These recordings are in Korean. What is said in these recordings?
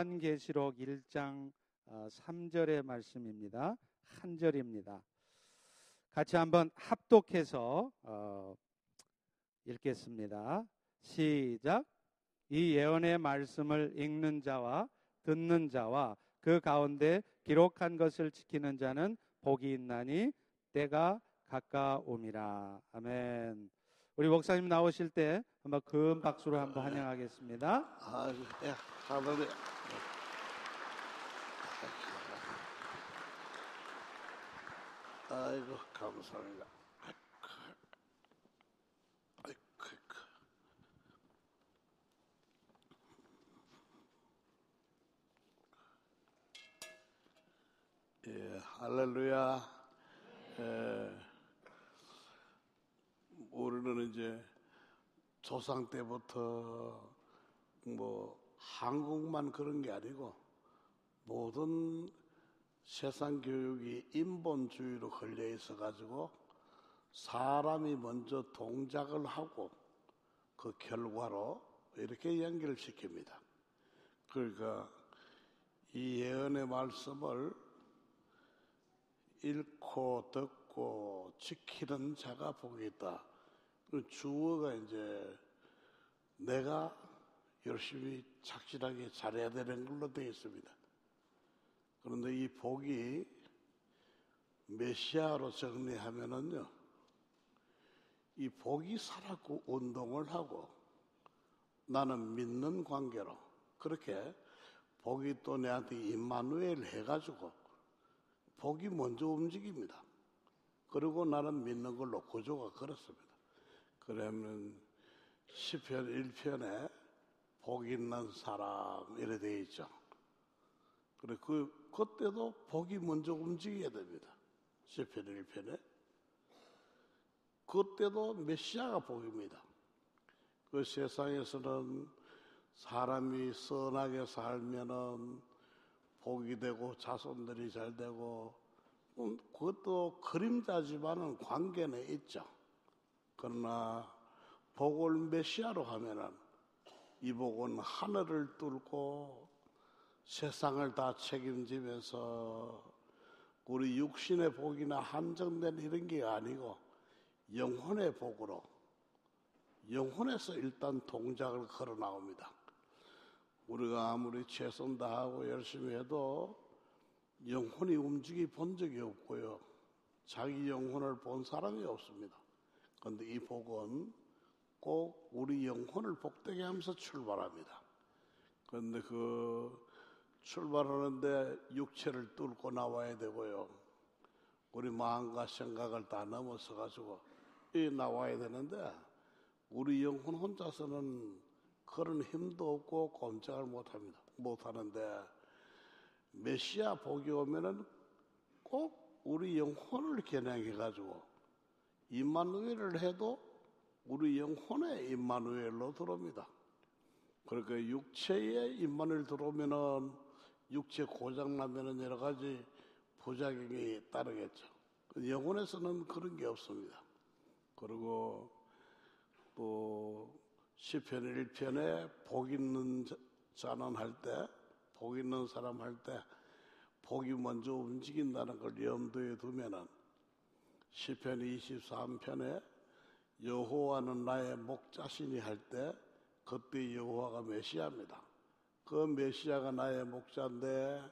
요한계시록 1장 3절의 어, 말씀입니다. 한 절입니다. 같이 한번 합독해서 어, 읽겠습니다. 시작. 이 예언의 말씀을 읽는 자와 듣는 자와 그 가운데 기록한 것을 지키는 자는 복이 있나니 때가 가까움이라. 아멘. 우리 목사님 나오실 때 한번 큰 박수로 한번 환영하겠습니다. 아, 예, 할렐루야. 아이고 감사합니다. 아이고, 아이고. 예, 할렐루야. 예, 우리는 이제 조상 때부터 뭐 한국만 그런 게 아니고 모든 세상 교육이 인본주의로 걸려 있어 가지고 사람이 먼저 동작을 하고 그 결과로 이렇게 연결 시킵니다. 그러니까 이 예언의 말씀을 읽고 듣고 지키는 자가 복이 있다. 그 주어가 이제 내가 열심히 착실하게 잘해야 되는 걸로 되어 있습니다. 그런데 이 복이 메시아로 정리하면은요, 이 복이 살았고 운동을 하고 나는 믿는 관계로 그렇게 복이 또 내한테 임마누엘 해가지고 복이 먼저 움직입니다. 그리고 나는 믿는 걸로 구조가 그렇습니다. 그러면 시편 1편에 복 있는 사람 이래 되어 있죠. 그래 그 그때도 복이 먼저 움직여야 됩니다. 시편 1편에 그때도 메시아가 복입니다. 그 세상에서는 사람이 선하게 살면은 복이 되고 자손들이 잘 되고 음, 그것도 그림자지만은 관계는 있죠. 그러나 복을 메시아로 하면은 이 복은 하늘을 뚫고 세상을 다 책임지면서 우리 육신의 복이나 한정된 이런 게 아니고 영혼의 복으로 영혼에서 일단 동작을 걸어 나옵니다. 우리가 아무리 최선 다하고 열심히 해도 영혼이 움직이 본 적이 없고요. 자기 영혼을 본 사람이 없습니다. 그런데 이 복은 꼭 우리 영혼을 복되게 하면서 출발합니다. 그런데 그 출발하는데 육체를 뚫고 나와야 되고요. 우리 마음과 생각을 다 넘어서 가지고 이 나와야 되는데 우리 영혼 혼자서는 그런 힘도 없고 꼼짝을 못 합니다. 못 하는데 메시아 복이 오면은 꼭 우리 영혼을 겨냥해 가지고 임마누엘을 해도 우리 영혼의 임마누엘로 들어옵니다. 그러니까 육체의 임마누엘 들어오면은 육체 고장 나면은 여러 가지 부작용이 따르겠죠. 영혼에서는 그런 게 없습니다. 그리고 또 시편 1편에 복 있는 자는 할 때, 복 있는 사람 할 때, 복이 먼저 움직인다는 걸 염두에 두면은 시편 23편에 여호와는 나의 목자신이 할 때 그때 여호와가 메시아입니다. 그 메시아가 나의 목자인데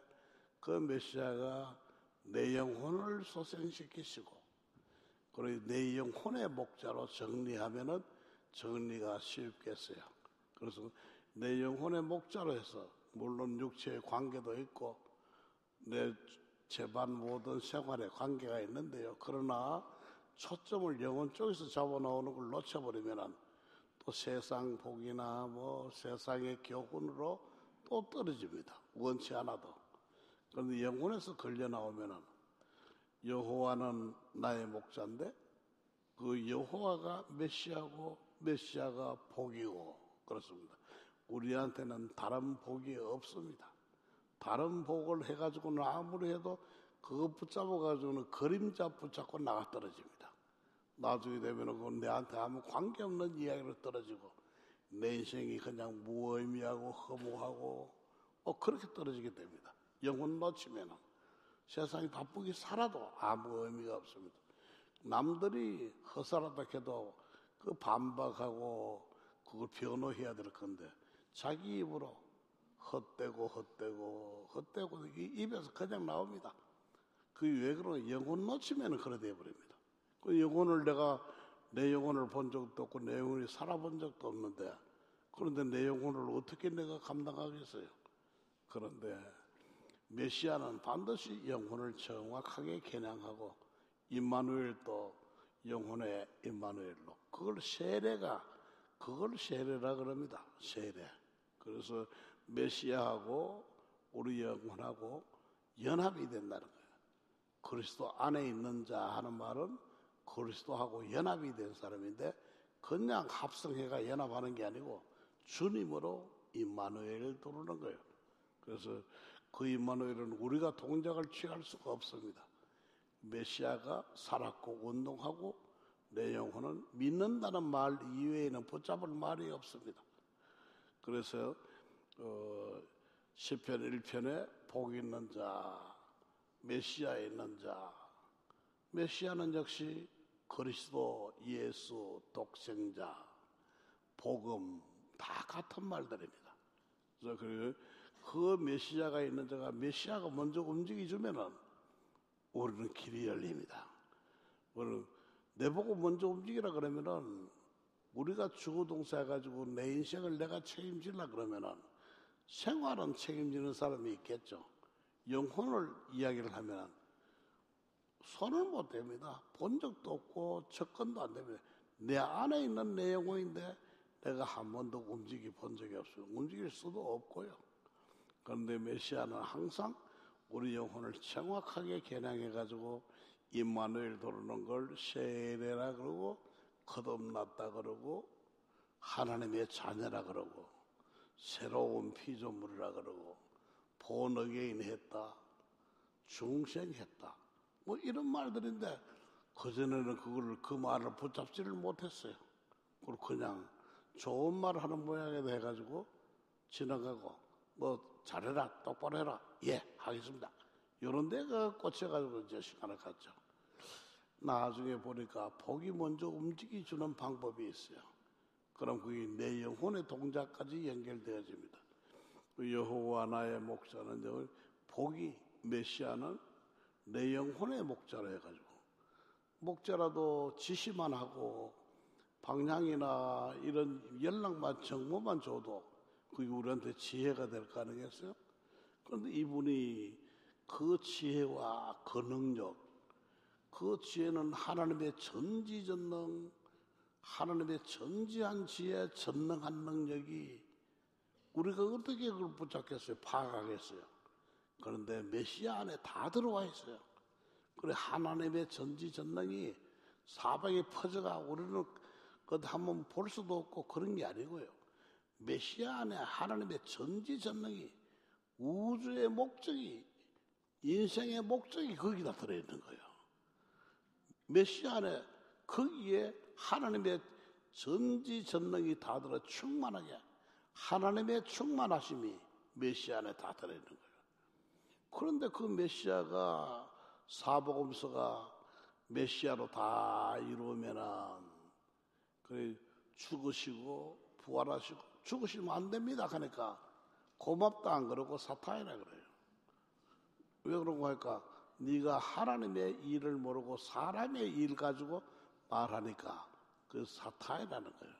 그 메시아가 내 영혼을 소생시키시고 그리고 내 영혼의 목자로 정리하면은 정리가 쉽겠어요. 그래서 내 영혼의 목자로 해서 물론 육체의 관계도 있고 내 재반 모든 생활에 관계가 있는데요. 그러나 초점을 영혼 쪽에서 잡아놓는 걸 놓쳐버리면 또 세상 복이나 뭐 세상의 교훈으로 또 떨어집니다. 원치 않아도. 그런데 영혼에서 걸려 나오면은 여호와는 나의 목자인데 그 여호와가 메시아고 메시아가 복이고 그렇습니다. 우리한테는 다른 복이 없습니다. 다른 복을 해가지고는 아무리 해도 그거 붙잡아가지고는 그림자 붙잡고 나가 떨어집니다. 나중에 되면은 그건 내한테 아무 관계없는 이야기로 떨어지고 내 인생이 그냥 무의미하고 허무하고 어 그렇게 떨어지게 됩니다. 영혼 놓치면은 세상이 바쁘게 살아도 아무 의미가 없습니다. 남들이 허사하다 해도 그 반박하고 그걸 변호해야 될 건데 자기 입으로 헛되고 헛되고 헛되고 이 입에서 그냥 나옵니다. 그 왜 그러나 영혼 놓치면 그래 돼버립니다. 그 영혼을 내가 내 영혼을 본 적도 없고 내 영혼이 살아본 적도 없는데 그런데 내 영혼을 어떻게 내가 감당하겠어요? 그런데 메시아는 반드시 영혼을 정확하게 겨냥하고 임마누엘도 영혼의 임마누엘로 그걸 세례가 그걸 세례라 그럽니다. 세례. 그래서 메시아하고 우리 영혼하고 연합이 된다는 거예요. 그리스도 안에 있는 자 하는 말은 그리스도하고 연합이 된 사람인데 그냥 합성해가 연합하는 게 아니고 주님으로 임마누엘을 도르는 거예요. 그래서 그 임마누엘은 우리가 동작을 취할 수가 없습니다. 메시아가 살았고 운동하고 내 영혼은 믿는다는 말 이외에는 붙잡을 말이 없습니다. 그래서 어, 시편 1편에 복 있는 자, 메시아에 있는 자, 메시아는 역시 그리스도, 예수, 독생자, 복음 다 같은 말들입니다. 그래서 그, 그 메시아가 있는 자가 메시아가 먼저 움직이주면은 우리는 길이 열립니다. 우리는 내 보고 먼저 움직이라 그러면은 우리가 주거동사 해가지고 내 인생을 내가 책임질라 그러면은 생활은 책임지는 사람이 있겠죠. 영혼을 이야기를 하면 손을 못 댑니다. 본 적도 없고 접근도 안 됩니다. 내 안에 있는 내 영혼인데 내가 한 번도 움직이 본 적이 없어요. 움직일 수도 없고요. 그런데 메시아는 항상 우리 영혼을 정확하게 겨냥해 가지고 임마누엘 도르는 걸 세례라 그러고 거듭났다 그러고 하나님의 자녀라 그러고 새로운 피조물이라 그러고 본어게인 했다 중생했다 뭐 이런 말들인데 그전에는 그걸 그 말을 붙잡지를 못했어요. 그리고 그냥 좋은 말 하는 모양에 해가지고 지나가고 뭐 잘해라 똑바로 해라 예 하겠습니다. 이런 데가 꽂혀가지고 이제 시간을 갔죠. 나중에 보니까 복이 먼저 움직여주는 방법이 있어요. 그럼 그게 내 영혼의 동작까지 연결되어집니다. 그 여호와 나의 목자는 복이 메시아는 내 영혼의 목자로 해가지고 목자라도 지시만 하고 방향이나 이런 연락만 정보만 줘도 그게 우리한테 지혜가 될 거 아니겠어요? 그런데 이분이 그 지혜와 그 능력, 그 지혜는 하나님의 전지전능, 하나님의 전지한 지혜, 전능한 능력이 우리가 어떻게 그걸 붙잡겠어요? 파악하겠어요? 그런데 메시아 안에 다 들어와 있어요. 그래 하나님의 전지전능이 사방에 퍼져가 우리는 그 한번 볼 수도 없고 그런 게 아니고요. 메시아 안에 하나님의 전지전능이 우주의 목적이 인생의 목적이 거기다 들어있는 거예요. 메시아 안에 거기에 하나님의 전지전능이 다 들어 충만하게 하나님의 충만하심이 메시아 안에 다 들어있는 거예요. 그런데 그 메시아가 사복음서가 메시아로 다 이루면은 그래 죽으시고 부활하시고 죽으시면 안 됩니다. 그러니까 고맙다 안 그러고 사탄이라 그래요. 왜 그런가 할까? 네가 하나님의 일을 모르고 사람의 일 가지고 말하니까 그 사탄이라는 거예요.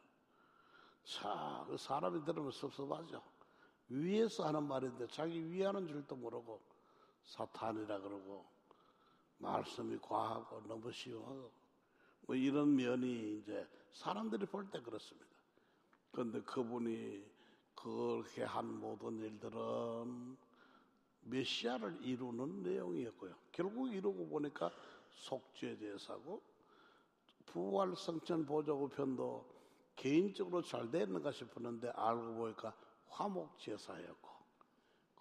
자, 그 사람이 들으면 섭섭하죠. 위에서 하는 말인데 자기 위하는 줄도 모르고 사탄이라 그러고 말씀이 과하고 너무 쉬워하고 뭐 이런 면이 이제 사람들이 볼 때 그렇습니다. 그런데 그분이 그렇게 한 모든 일들은 메시아를 이루는 내용이었고요. 결국 이루고 보니까 속죄 제사고 부활 성천 보조구 편도 개인적으로 잘 됐는가 싶었는데 알고 보니까 화목 제사였고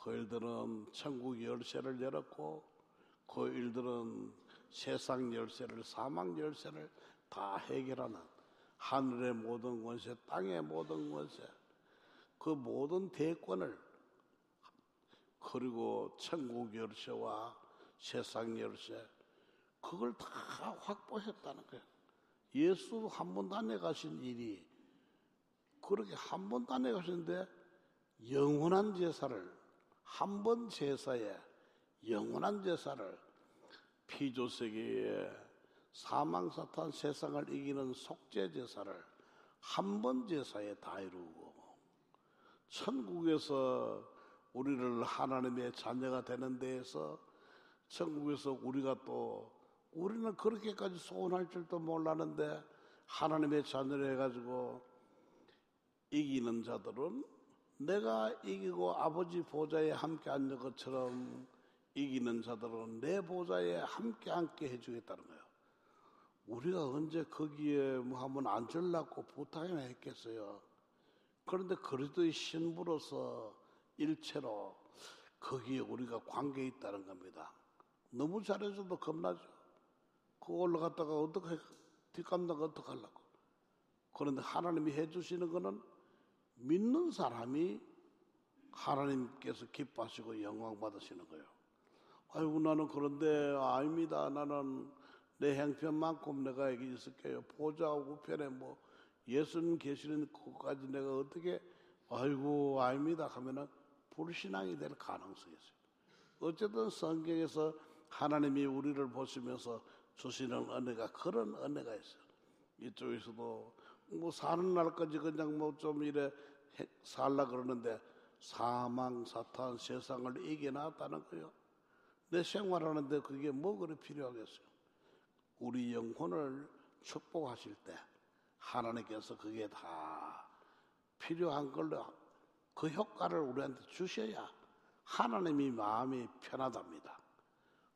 그 일들은 천국 열쇠를 열었고 그 일들은 세상 열쇠를 사망 열쇠를 다 해결하는 하늘의 모든 권세, 땅의 모든 권세, 그 모든 대권을 그리고 천국 열쇠와 세상 열쇠 그걸 다 확보했다는 거예요. 예수 한 번도 안 해가신 일이 그렇게 한 번도 안 해가시는데 영원한 제사를 한 번 제사에 영원한 제사를 피조세계에 사망사탄 세상을 이기는 속죄 제사를 한 번 제사에 다 이루고 천국에서 우리를 하나님의 자녀가 되는 데에서 천국에서 우리가 또 우리는 그렇게까지 소원할 줄도 몰랐는데 하나님의 자녀를 해가지고 이기는 자들은 내가 이기고 아버지 보좌에 함께 앉는 것처럼 이기는 자들은 내 보좌에 함께 앉게 해주겠다는 거예요. 우리가 언제 거기에 뭐 한번 앉으려고 부탁이나 했겠어요. 그런데 그리스도의 신부로서 일체로 거기에 우리가 관계 있다는 겁니다. 너무 잘해줘도 겁나죠. 그 올라갔다가 어떻게 뒷감당 어떻게 하려고. 그런데 하나님이 해주시는 거는 믿는 사람이 하나님께서 기뻐하시고 영광 받으시는 거예요. 아이고 나는 그런데 아닙니다. 나는 내 형편만큼 내가 여기 있을게요. 보좌 우편에 뭐 예수님 계시는 곳까지 내가 어떻게 아이고 아닙니다 하면은 불신앙이 될 가능성이 있어요. 어쨌든 성경에서 하나님이 우리를 보시면서 주시는 은혜가 그런 은혜가 있어요. 이쪽에서도 뭐 사는 날까지 그냥 뭐 좀 이래 살라 그러는데 사망 사탄 세상을 이겨놨다는 거예요. 내 생활하는데 그게 뭐 그리 필요하겠어요? 우리 영혼을 축복하실 때 하나님께서 그게 다 필요한 걸로 그 효과를 우리한테 주셔야 하나님이 마음이 편하답니다.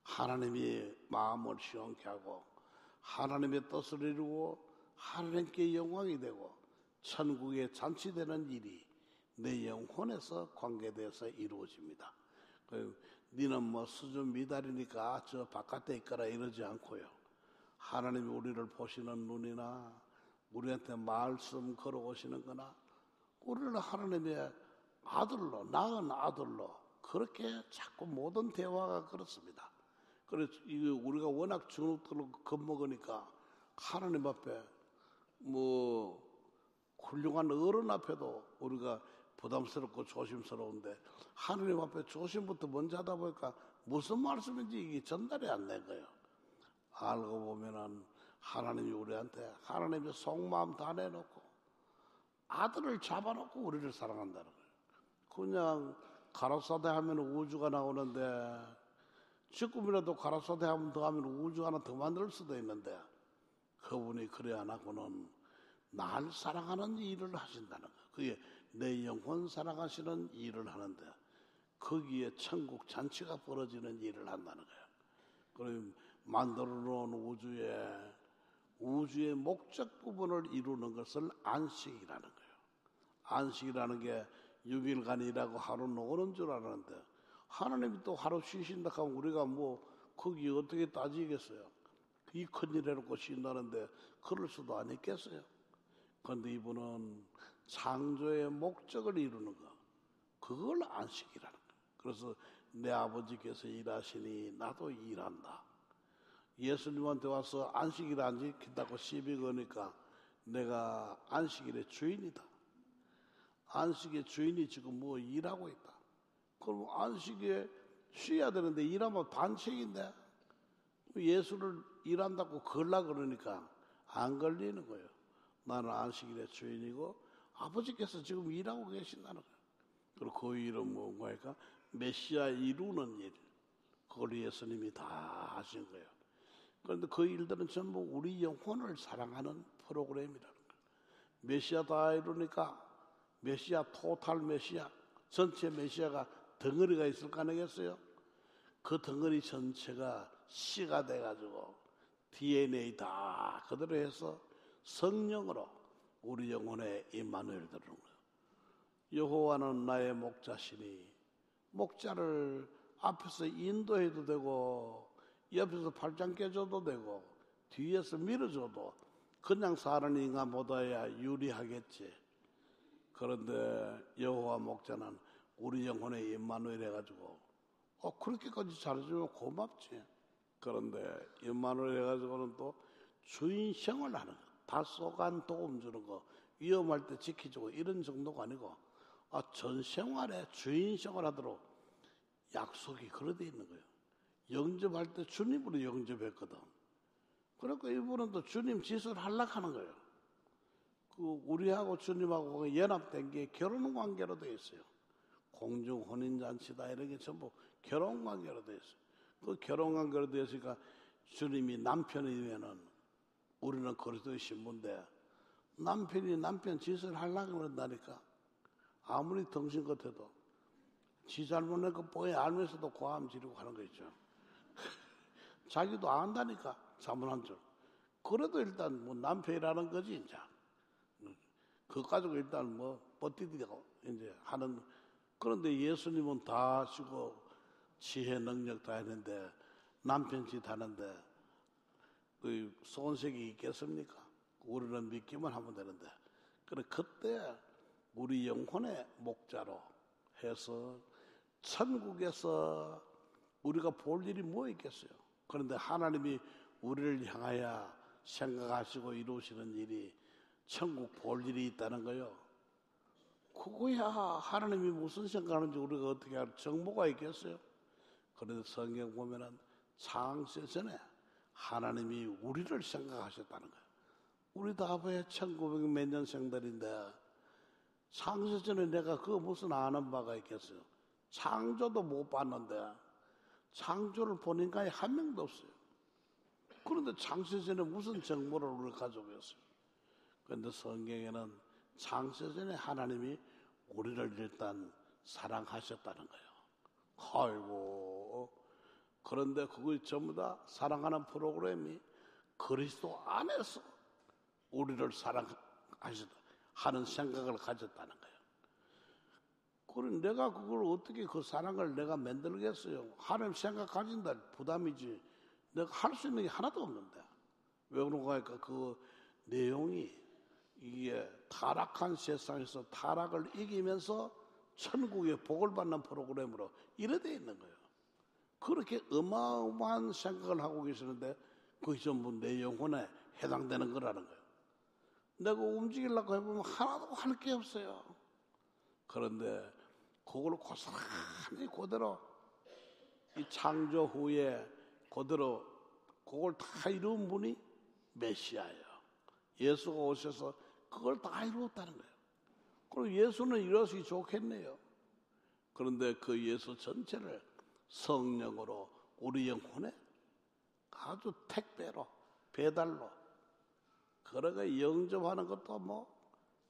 하나님이 마음을 시원케 하고 하나님의 뜻을 이루고 하나님께 영광이 되고 천국에 잔치되는 일이 내 영혼에서 관계돼서 이루어집니다. 그, 니는 뭐 수준 미달이니까 저 바깥에 있거라 이러지 않고요. 하나님이 우리를 보시는 눈이나 우리한테 말씀 걸어오시는 거나 우리를 하나님의 아들로, 낳은 아들로 그렇게 자꾸 모든 대화가 그렇습니다. 그래서 우리가 워낙 주눅들로 겁먹으니까 하나님 앞에 뭐 훌륭한 어른 앞에도 우리가 부담스럽고 조심스러운데 하나님 앞에 조심부터 먼저 하다 보니까 무슨 말씀인지 이게 전달이 안 된 거예요. 알고 보면은 하나님이 우리한테 하나님의 속마음 다 내놓고 아들을 잡아놓고 우리를 사랑한다는 거예요. 그냥 가라사대 하면 우주가 나오는데 조금이라도 가라사대 하면 더 하면 우주 하나 더 만들 수도 있는데 그분이 그래 안 하고는 날 사랑하는 일을 하신다는 거예요. 그게 내 영혼 사랑하시는 일을 하는데 거기에 천국 잔치가 벌어지는 일을 한다는 거예요. 그럼 만들어 놓은 우주에 우주의 목적 부분을 이루는 것을 안식이라는 거예요. 안식이라는 게 6일간이라고 하루 노는 줄 알았는데 하나님이 또 하루 쉬신다 하면 우리가 뭐 거기 어떻게 따지겠어요? 이 큰일 해놓고 쉰다는데 그럴 수도 아니겠어요? 그런데 이분은 창조의 목적을 이루는 거 그걸 안식이라는 거예요. 그래서 내 아버지께서 일하시니 나도 일한다. 예수님한테 와서 안식일 안 지킨다고 시비 거니까 내가 안식일의 주인이다. 안식의 주인이 지금 뭐 일하고 있다. 그럼 안식에 쉬어야 되는데 일하면 반칙인데 예수를 일한다고 걸라 그러니까 안 걸리는 거예요. 나는 안식일의 주인이고 아버지께서 지금 일하고 계신다는 거예요. 그리고 그 일은 뭔가니까 메시아 이루는 일. 그걸 예수님이 다 하신 거예요. 그런데 그 일들은 전부 우리 영혼을 사랑하는 프로그램이라는 거예요. 메시아 다 이루니까 메시아 토탈 메시아 전체 메시아가 덩어리가 있을 거 아니겠어요? 그 덩어리 전체가 씨가 돼가지고 DNA 다 그대로 해서 성령으로 우리 영혼에 임마누엘 들어오는 거예요. 여호와는 나의 목자시니 목자를 앞에서 인도해도 되고 옆에서 팔짱 깨줘도 되고 뒤에서 밀어줘도 그냥 사는 인간보다야 유리하겠지. 그런데 여호와 목자는 우리 영혼에 임마누엘 해가지고 어, 그렇게까지 잘해주면 고맙지. 그런데 연만을 해가지고는 또 주인 생활을 하는 거. 다소간 도움 주는 거. 위험할 때 지켜주고 이런 정도가 아니고, 아, 전 생활에 주인 생활하도록 약속이 그래 돼 있는 거예요. 영접할 때 주님으로 영접했거든. 그러니까 이분은 또 주님 짓을 하려고 하는 거예요. 그 우리하고 주님하고 연합된 게 결혼 관계로 되어 있어요. 공중 혼인 잔치다 이런 게 전부 결혼 관계로 되어 있어요. 그 결혼 관계로 되어 있으니까 주님이 남편이면은 우리는 그리스도의 신부인데 남편이 남편 짓을 하려고 그런다니까 아무리 덩신 같아도 지 잘못낸 거 뽀에 알면서도 고함 지르고 하는 거 있죠. 자기도 안다니까 잘못한 줄. 그래도 일단 뭐 남편이라는 거지 이제. 그 가지고 일단 뭐 버티고 이제 하는 그런데 예수님은 다 하시고 지혜 능력 다 했는데 남편 짓 하는데 그 손색이 있겠습니까? 우리는 믿기만 하면 되는데 그래 그때 우리 영혼의 목자로 해서 천국에서 우리가 볼 일이 뭐 있겠어요? 그런데 하나님이 우리를 향하여 생각하시고 이루시는 일이 천국 볼 일이 있다는 거요. 그거야 하나님이 무슨 생각하는지 우리가 어떻게 알 정보가 있겠어요? 그래서 성경 보면은 창세 전에 하나님이 우리를 생각하셨다는 거예요. 우리 다아버지 1900 몇 년생들인데 창세 전에 내가 그거 무슨 아는 바가 있겠어요? 창조도 못 봤는데 창조를 보니까 한 명도 없어요. 그런데 창세 전에 무슨 정보를 우리가 가지고 있어요? 그런데 성경에는 창세 전에 하나님이 우리를 일단 사랑하셨다는 거예요. 아이고. 그런데 그거 전부 다 사랑하는 프로그램이 그리스도 안에서 우리를 사랑하셨다 하는 생각을 가졌다는 거예요. 그럼 내가 그걸 어떻게 그 사랑을 내가 만들겠어요? 하나님 생각 가진다 부담이지. 내가 할 수 있는 게 하나도 없는데. 왜 그런가 하니까 그 내용이 이게 타락한 세상에서 타락을 이기면서 천국의 복을 받는 프로그램으로 이래 돼 있는 거예요. 그렇게 어마어마한 생각을 하고 계시는데 그게 전부 내 영혼에 해당되는 거라는 거예요. 내가 움직이려고 해보면 하나도 할 게 없어요. 그런데 그걸 고스란히 그대로 이 창조 후에 그대로 그걸 다 이룬 분이 메시아예요. 예수가 오셔서 그걸 다 이루었다는 거예요. 그리고 예수는 이러시 좋겠네요. 그런데 그 예수 전체를 성령으로 우리 영혼에 아주 택배로 배달로 그러가 영접하는 것도 뭐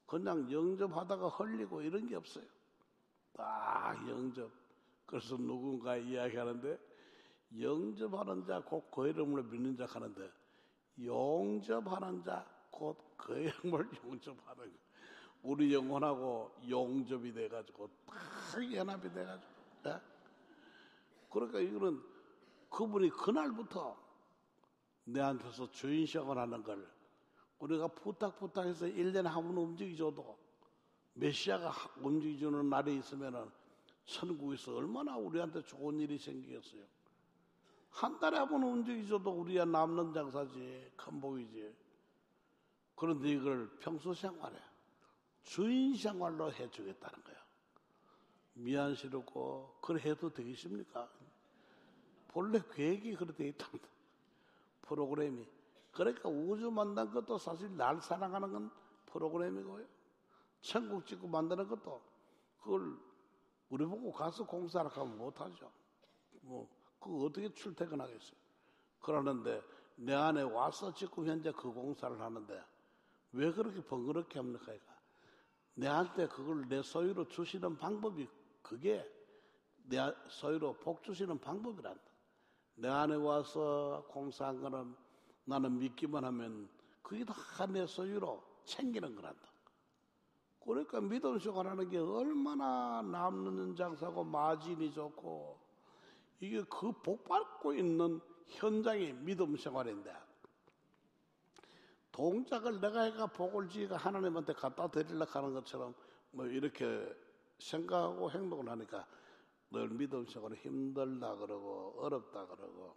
그냥 영접하다가 흘리고 이런 게 없어요. 딱 영접. 그래서 누군가 이야기하는데 영접하는 자 곧 그 이름을 믿는 자 하는데 용접하는 자 곧 그 이름을 용접하는 거. 우리 영혼하고 용접이 돼가지고 딱 연합이 돼가지고 예? 그러니까 이거는 그분이 그날부터 내한테서 주인식을 하는 걸 우리가 부탁부탁해서 1년에 한 번 움직여줘도 메시아가 움직여주는 날이 있으면은 천국에서 얼마나 우리한테 좋은 일이 생기겠어요. 한 달에 한 번 움직여줘도 우리가 남는 장사지, 큰 복이지. 그런데 이걸 평소 생활에 주인 생활로 해주겠다는 거예요. 미안스럽고, 그래 해도 되겠습니까? 본래 계획이 그렇게 있답니다. 프로그램이. 그러니까 우주 만난 것도 사실 날 사랑하는 건 프로그램이고요. 천국 짓고 만드는 것도 그걸 우리 보고 가서 공사를 하면 못하죠. 뭐, 그 어떻게 출퇴근하겠어요. 그러는데 내 안에 와서 지금 현재 그 공사를 하는데 왜 그렇게 번거롭게 합니까? 내한테 그걸 내 소유로 주시는 방법이 그게 내 소유로 복 주시는 방법이란다. 내 안에 와서 공사한 거는 나는 믿기만 하면 그게 다 내 소유로 챙기는 거란다. 그러니까 믿음 생활하는 게 얼마나 남는 장사고 마진이 좋고 이게 그 복 받고 있는 현장의 믿음 생활인데 동작을 내가 해가 복을 지가 하나님한테 갖다 드리려고 하는 것처럼 뭐 이렇게 생각하고 행동을 하니까 늘 믿음 생활 힘들다 그러고 어렵다 그러고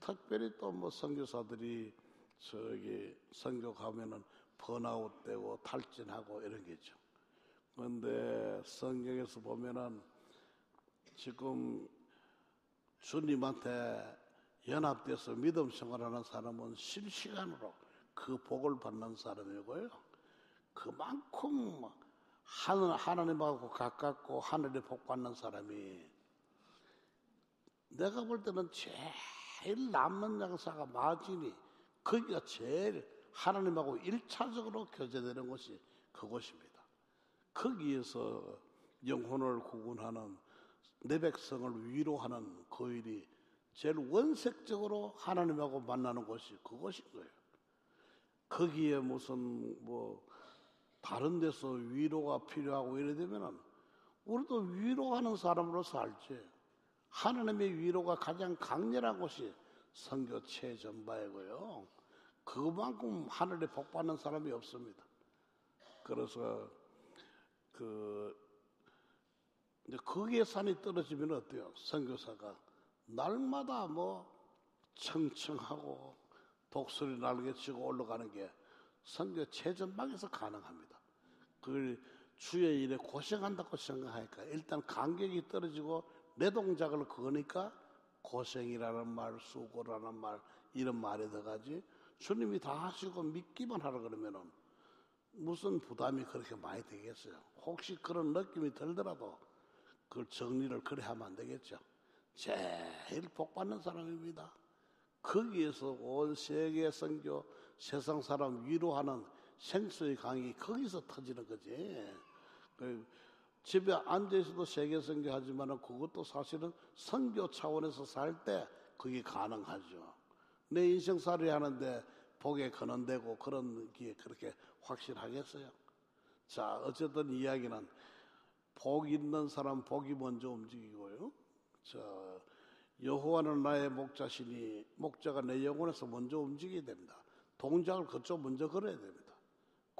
특별히 또 뭐 선교사들이 저기 선교 가면은 번아웃 되고 탈진하고 이런 게 있죠. 그런데 성경에서 보면은 지금 주님한테 연합돼서 믿음 생활하는 사람은 실시간으로 그 복을 받는 사람이고요. 그만큼 하늘, 하나님하고 가깝고 하늘에 복 받는 사람이 내가 볼 때는 제일 남는 장사가 마진이 거기가 제일 하나님하고 일차적으로 교제되는 곳이 그곳입니다. 거기에서 영혼을 구분하는 내 백성을 위로하는 그 일이 제일 원색적으로 하나님하고 만나는 곳이 그곳인 거예요. 거기에 무슨 뭐 다른 데서 위로가 필요하고 이래 되면은 우리도 위로하는 사람으로 살지. 하나님의 위로가 가장 강렬한 곳이 성교 최전바이고요. 그만큼 하늘에 복 받는 사람이 없습니다. 그래서 그 이제 거기에 산이 떨어지면 어때요? 선교사가 날마다 뭐 청청하고 독수리 날개 치고 올라가는 게 선교 최전방에서 가능합니다. 그걸 주의 일에 고생한다고 생각하니까 일단 간격이 떨어지고 내 동작을 그으니까 고생이라는 말, 수고라는 말 이런 말이 들어가지 주님이 다 하시고 믿기만 하라 그러면은 무슨 부담이 그렇게 많이 되겠어요. 혹시 그런 느낌이 들더라도 그걸 정리를 그래 하면 안 되겠죠. 제일 복 받는 사람입니다. 거기에서 온 세계 선교 세상 사람 위로하는 생수의 강이 거기서 터지는 거지. 그 집에 앉아 있어도 세계 선교 하지만 그것도 사실은 선교 차원에서 살 때 그게 가능하죠. 내 인생살이 하는데 복에 거는되고 그런 게 그렇게 확실하겠어요. 자, 어쨌든 이야기는 복 있는 사람 복이 먼저 움직이고요. 자, 여호와는 나의 목자시니 목자가 내 영혼에서 먼저 움직여야 됩니다. 동작을 그쪽 먼저 걸어야 됩니다.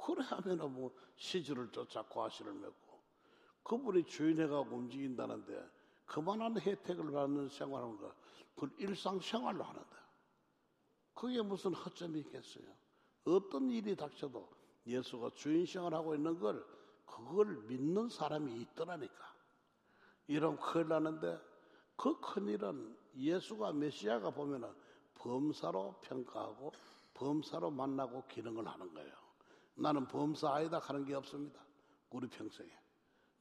그래 하면은 뭐 시주를 쫓아 과실을 맺고 그분이 주인해가고 움직인다는데 그만한 혜택을 받는 생활하는 거, 그 일상생활로 하는데 그게 무슨 허점이 있겠어요? 어떤 일이 닥쳐도 예수가 주인 생활 하고 있는 걸 그걸 믿는 사람이 있더라니까. 이런 큰일 나는데 그 큰일은 예수가 메시아가 보면은 범사로 평가하고 범사로 만나고 기능을 하는 거예요. 나는 범사 아니다 하는 게 없습니다. 우리 평생에.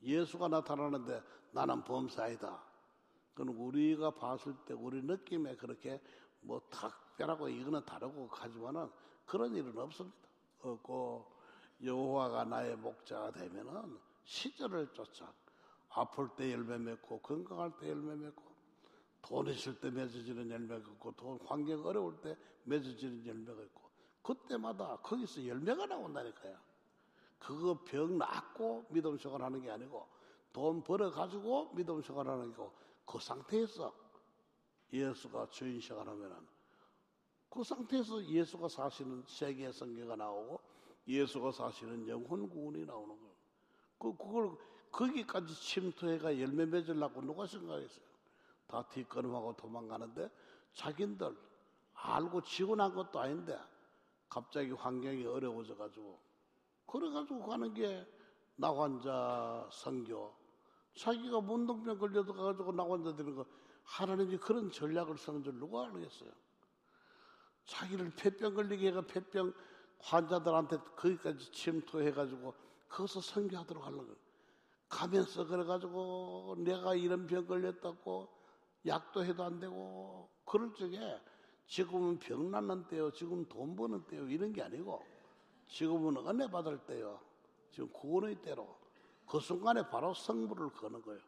예수가 나타나는데 나는 범사 아니다. 그건 우리가 봤을 때 우리 느낌에 그렇게 뭐 특별하고 이거는 다르고 하지만은 그런 일은 없습니다. 없고 여호와가 나의 목자가 되면은 시절을 쫓아 아플 때 열매 맺고 건강할 때 열매 맺고 돈 있을 때 맺어지는 열매가 있고 돈 환경 어려울 때 맺어지는 열매가 있고 그때마다 거기서 열매가 나온다니까요. 그거 병 낫고 믿음 생활 하는 게 아니고 돈 벌어 가지고 믿음 생활 하는 게고 그 상태에서 예수가 주인 생활 하면은 그 상태에서 예수가 사시는 세계 성계가 나오고 예수가 사시는 영혼 구원이 나오는 거예요. 그, 그걸 거기까지 침투해가 열매 맺으려고 누가 생각했어요? 다 뒷걸음하고 도망가는데 자기들 알고 지고 난 것도 아닌데 갑자기 환경이 어려워져 가지고. 그래 가지고 가는 게 나 환자 선교. 자기가 문둥병 걸려도 가가지고 나 환자 되는 거. 하나님이 그런 전략을 쓰는 줄 누가 알겠어요? 자기를 폐병 걸리게 해가 폐병 환자들한테 거기까지 침투해 가지고 거기서 선교하도록 하려고. 가면서 그래 가지고 내가 이런 병 걸렸다고 약도 해도 안 되고 그럴 적에 지금은 병 낫는 때요. 지금 돈 버는 때요. 이런 게 아니고 지금은 은혜 받을 때요. 지금 구원의 때로 그 순간에 바로 성부를 거는 거예요.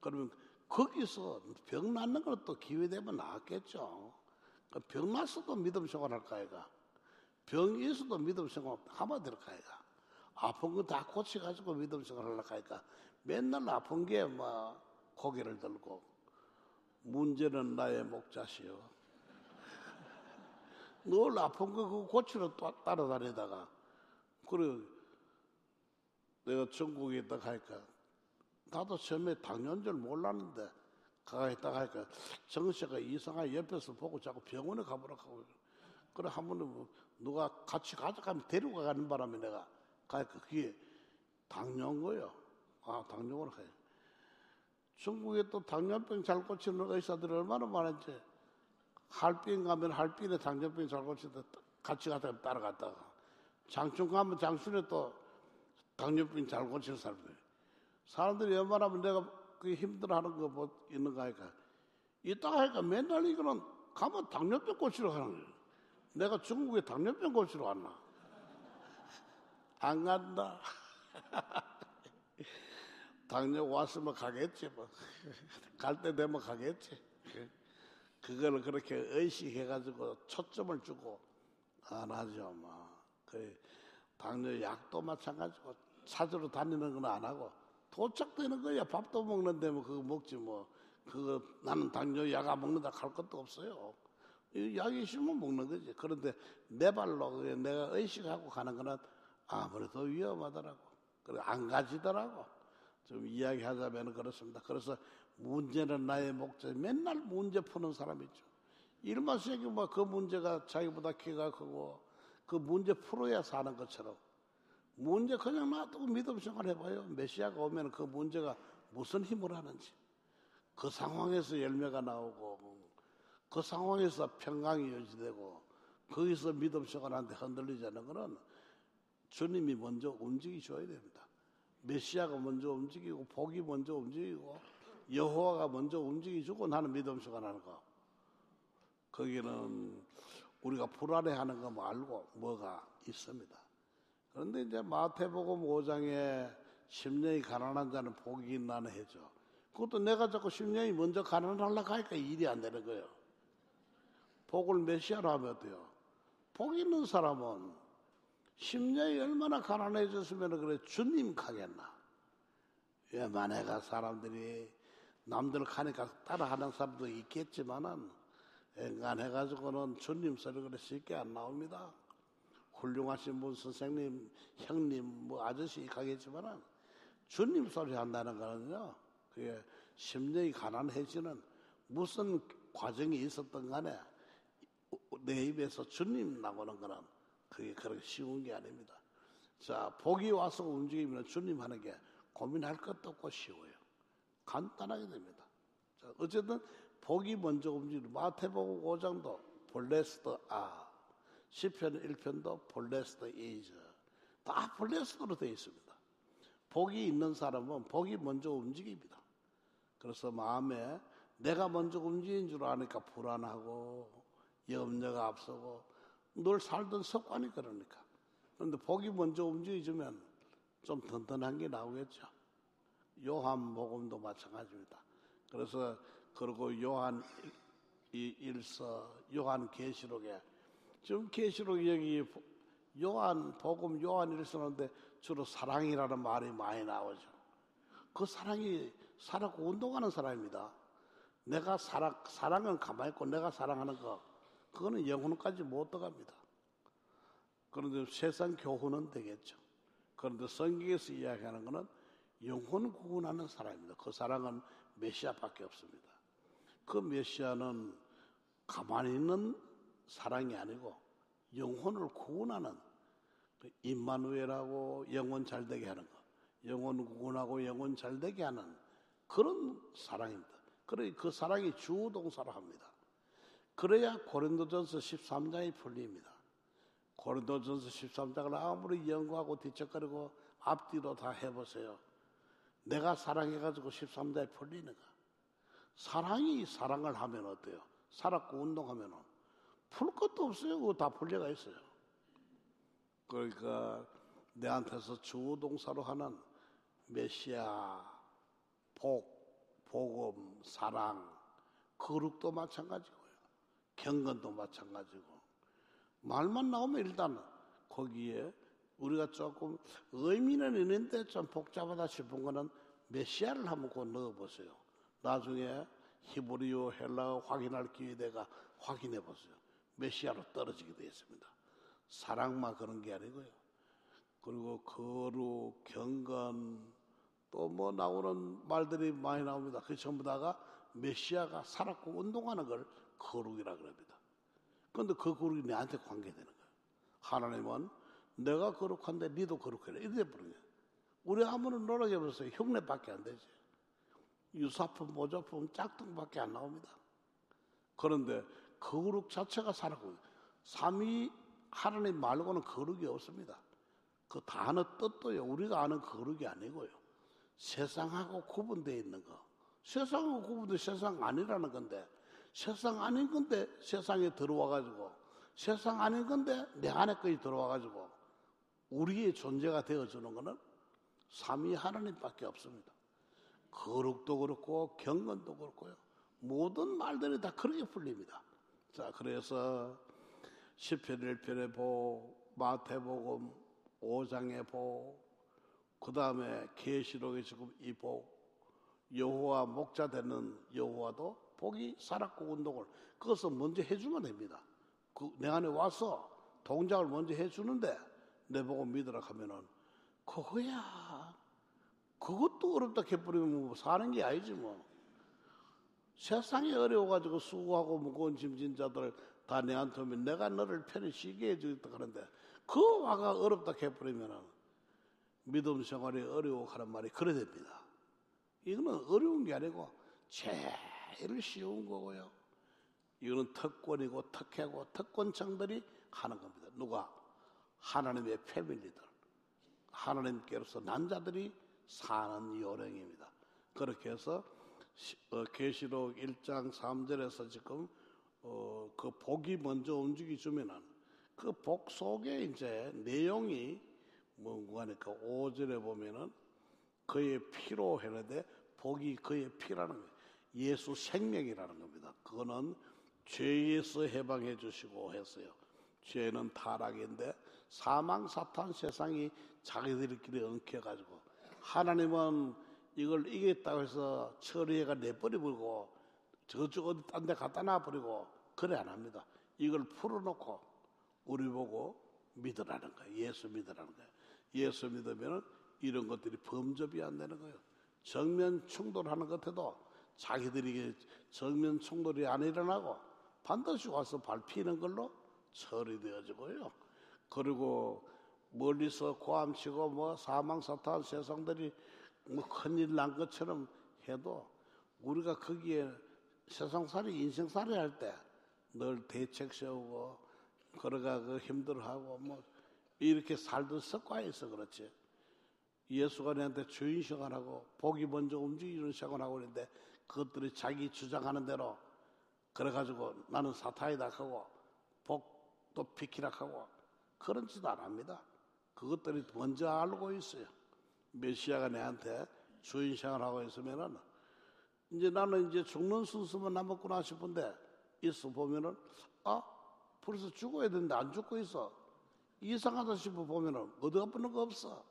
그러면 거기서 병 낫는 건또 기회 되면 나았겠죠. 그병 났어도 믿음 생활할까 아이가? 병이 있어도 믿음 생활 하면 될까 아이가? 아픈 거 다 고쳐가지고 믿음 생활하려고 하니까 맨날 아픈 게뭐 고개를 들고 문제는 나의 목자시요 늘 아픈 거 그거 고치러 따라다니다가 그래 내가 전국에 있다 가니까 나도 처음에 당뇨인 줄 몰랐는데 가가 있다가 하니까 정씨가 이상하게 옆에서 보고 자꾸 병원에 가보라고 하고 그래 한 번은 뭐 누가 같이 가져가면 데리고 가는 바람에 내가 가니까 그게 당뇨인 거예요. 아 당뇨를 해. 중국에 또 당뇨병 잘 고치는 의사들이 얼마나 많은지 할빈 가면 할빈에 당뇨병 잘 고치다 같이 가다가 따라갔다가 장춘 가면 장춘에 또 당뇨병 잘 고치는 사람들 사람들이 웬만하면 내가 그 힘들어하는 거 뭐 있는 거 하니까 이따가 하니까 맨날 이거는 가면 당뇨병 고치러 가는 거예요. 내가 중국에 당뇨병 고치러 갔나? 안 간다. 당뇨 왔으면 가겠지 뭐. 갈 때 되면 가겠지. 그거를 그렇게 의식해가지고 초점을 주고 안 하죠 뭐. 그 당뇨 약도 마찬가지고 찾으러 다니는 건 안 하고 도착되는 거야. 밥도 먹는데 뭐 그거 먹지 뭐. 그거 나는 당뇨 약 안 먹는다 할 것도 없어요. 이 약이 있으면 먹는 거지. 그런데 내 발로 내가 의식하고 가는 거는 아무래도 위험하더라고. 그래 안 가지더라고. 좀 이야기하자면 그렇습니다. 그래서 문제는 나의 목적. 맨날 문제 푸는 사람 있죠. 일만 세기 뭐그 문제가 자기보다 키가 크고 그 문제 풀어야 사는 것처럼 문제 그냥 놔두고 믿음 생활 해봐요. 메시아가 오면 그 문제가 무슨 힘을 하는지 그 상황에서 열매가 나오고 그 상황에서 평강이 유지되고 거기서 믿음 생활하는데 흔들리지 않는 거는 주님이 먼저 움직이셔야 됩니다. 메시아가 먼저 움직이고 복이 먼저 움직이고 여호와가 먼저 움직이주고 나는 믿음 생활하는 거. 거기는 우리가 불안해하는 거 말고 뭐가 있습니다. 그런데 이제 마태복음 5장에 심령이 가난한 자는 복이 있나는 해죠. 그것도 내가 자꾸 심령이 먼저 가난하려고 하니까 일이 안 되는 거예요. 복을 메시아로 하면 어때요? 복 있는 사람은 심령이 얼마나 가난해졌으면 그래 주님 가겠나? 왜만 해가 사람들이 남들 가니까 따라하는 사람도 있겠지만은 앵간해가지고는 주님 소리 그래 쉽게 안 나옵니다. 훌륭하신 분 선생님, 형님, 뭐 아저씨 가겠지만은 주님 소리 한다는 거는요. 그게 심령이 가난해지는 무슨 과정이 있었던 간에 내 입에서 주님 나오는 거는 그게 그렇게 쉬운 게 아닙니다. 자, 복이 와서 움직이면 주님 하는 게 고민할 것도 없고 쉬워요. 간단하게 됩니다. 자, 어쨌든 복이 먼저 움직이는 마태복음 5장도 Blessed are, 시편 1편도 Blessed is 다 Blessed로 되어 있습니다. 복이 있는 사람은 복이 먼저 움직입니다. 그래서 마음에 내가 먼저 움직인 줄 아니까 불안하고 염려가 앞서고 늘 살던 습관이 그러니까. 그런데 복이 먼저 움직여주면 좀 든든한 게 나오겠죠. 요한 복음도 마찬가지입니다. 그래서 그리고 요한 일서, 요한 계시록에 지금 계시록 여기 요한 복음 요한 일서인데 주로 사랑이라는 말이 많이 나오죠. 그 사랑이 사랑고 운동하는 사람입니다. 내가 사랑 사랑은 가만히 있고 내가 사랑하는 거 그거는 영혼까지 못 들어갑니다. 그런데 세상 교훈은 되겠죠. 그런데 성경에서 이야기하는 것은 영혼 구원하는 사람입니다. 그 사랑은 메시아밖에 없습니다. 그 메시아는 가만히 있는 사랑이 아니고 영혼을 구원하는 그 임마누엘하고 영혼 잘되게 하는 것, 영혼 구원하고 영혼 잘되게 하는 그런 사랑입니다. 그래 그 사랑이 주동사로 합니다. 그래야 고린도전서 13장이 풀립니다. 고린도전서 13장을 아무리 연구하고 뒤척거리고 앞뒤로 다 해보세요. 내가 사랑해가지고 13장에 풀리는가? 사랑이 사랑을 하면 어때요? 살았고 운동하면 풀 것도 없어요. 그거 다 풀려가 있어요. 그러니까 내한테서 주동사로 하는 메시아, 복, 복음, 사랑, 거룩도 마찬가지고 경건도 마찬가지고 말만 나오면 일단 거기에 우리가 조금 의미는 있는데 좀 복잡하다 싶은 거는 메시아를 한번 꼭 넣어보세요. 나중에 히브리어 헬라어 확인할 기회가 확인해 보세요. 메시아로 떨어지게 되어 있습니다. 사랑만 그런 게 아니고요. 그리고 거룩, 경건, 또 뭐 나오는 말들이 많이 나옵니다. 그 전부 다가 메시아가 살았고 운동하는 걸 거룩이라 그럽니다. 그런데 그 거룩이 내한테 관계되는 거예요. 하나님은 내가 거룩한데 니도 거룩해라. 버린 거예요. 우리 아무런 노력해보세요. 흉내밖에 안 되지. 유사품, 모조품, 짝퉁밖에 안 나옵니다. 그런데 거룩 자체가 살았고 삼위 하나님 말고는 거룩이 없습니다. 그 단어 뜻도요. 우리가 아는 거룩이 아니고요. 세상하고 구분되어 있는 거. 세상하고 구분돼 세상 아니라는 건데 세상 아닌 건데 세상에 들어와 가지고 세상 아닌 건데 내 안에까지 들어와 가지고 우리의 존재가 되어 주는 것은 삼위 하나님밖에 없습니다. 거룩도 그렇고 경건도 그렇고요. 모든 말들이 다 그렇게 풀립니다. 자, 그래서 시편 1편에 보, 마태복음 5장에 보, 그 다음에 계시록에 지금 이 복, 여호와 목자 되는 여호와도 복이 살았고 운동을 그것을 먼저 해주면 됩니다. 그 내 안에 와서 동작을 먼저 해주는데 내 보고 믿으라 하면은 그거야. 그것도 어렵다 해버리면 뭐 사는 게 아니지 뭐. 세상이 어려워가지고 수고하고 무거운 짐진 자들 다 내한테 오면 내가 너를 편히 쉬게 해주겠다 그러는데 그 와가 어렵다 해버리면은 믿음 생활이 어려워 하는 말이 그래 됩니다. 이거는 어려운 게 아니고 제 일 쉬운 거고요. 이거는 특권이고 특혜고 특권층들이 하는 겁니다. 누가? 하나님의 패밀리들. 하나님께로서 난자들이 사는 요령입니다. 그렇게 해서 어, 계시록 1장 3절에서 지금 어, 그 복이 먼저 움직이주면은 그 복 속에 이제 내용이 뭔가 하니까 5절에 보면은 그의 피로 해는데 복이 그의 피라는 거예요. 예수 생명이라는 겁니다. 그거는 죄에서 해방해 주시고 했어요. 죄는 타락인데 사망 사탄 세상이 자기들끼리 엉켜가지고 하나님은 이걸 이겼다고 해서 처리해가 내버려버리고 저쪽 어디 딴 데 갖다 놔버리고 그래 안 합니다. 이걸 풀어놓고 우리 보고 믿으라는 거예요. 예수 믿으라는 거예요. 예수 믿으면 이런 것들이 범접이 안 되는 거예요. 정면 충돌하는 것에도 자기들이 정면 충돌이 안 일어나고 반드시 와서 밟히는 걸로 처리되어지고요. 그리고 멀리서 고함치고 뭐 사망 사탄 세상들이 뭐 큰일 난 것처럼 해도 우리가 거기에 세상살이 인생살이 할 때 늘 대책 세우고 걸어가 그 힘들어하고 뭐 이렇게 살던 있어 그렇지. 예수가 내한테 주인 시간하고 복이 먼저 움직이는 시간하고 있는데 그것들이 자기 주장하는 대로 그래가지고 나는 사탄이다 하고 복도 비키라 하고 그런 짓 안 합니다. 그것들이 먼저 알고 있어요. 메시아가 내한테 주인 생활하고 있으면은 이제 나는 이제 죽는 순수만 남았구나 싶은데 있어 보면은 아 벌써 죽어야 되는데 안 죽고 있어 이상하다 싶어 보면은 어디 아프는 거 없어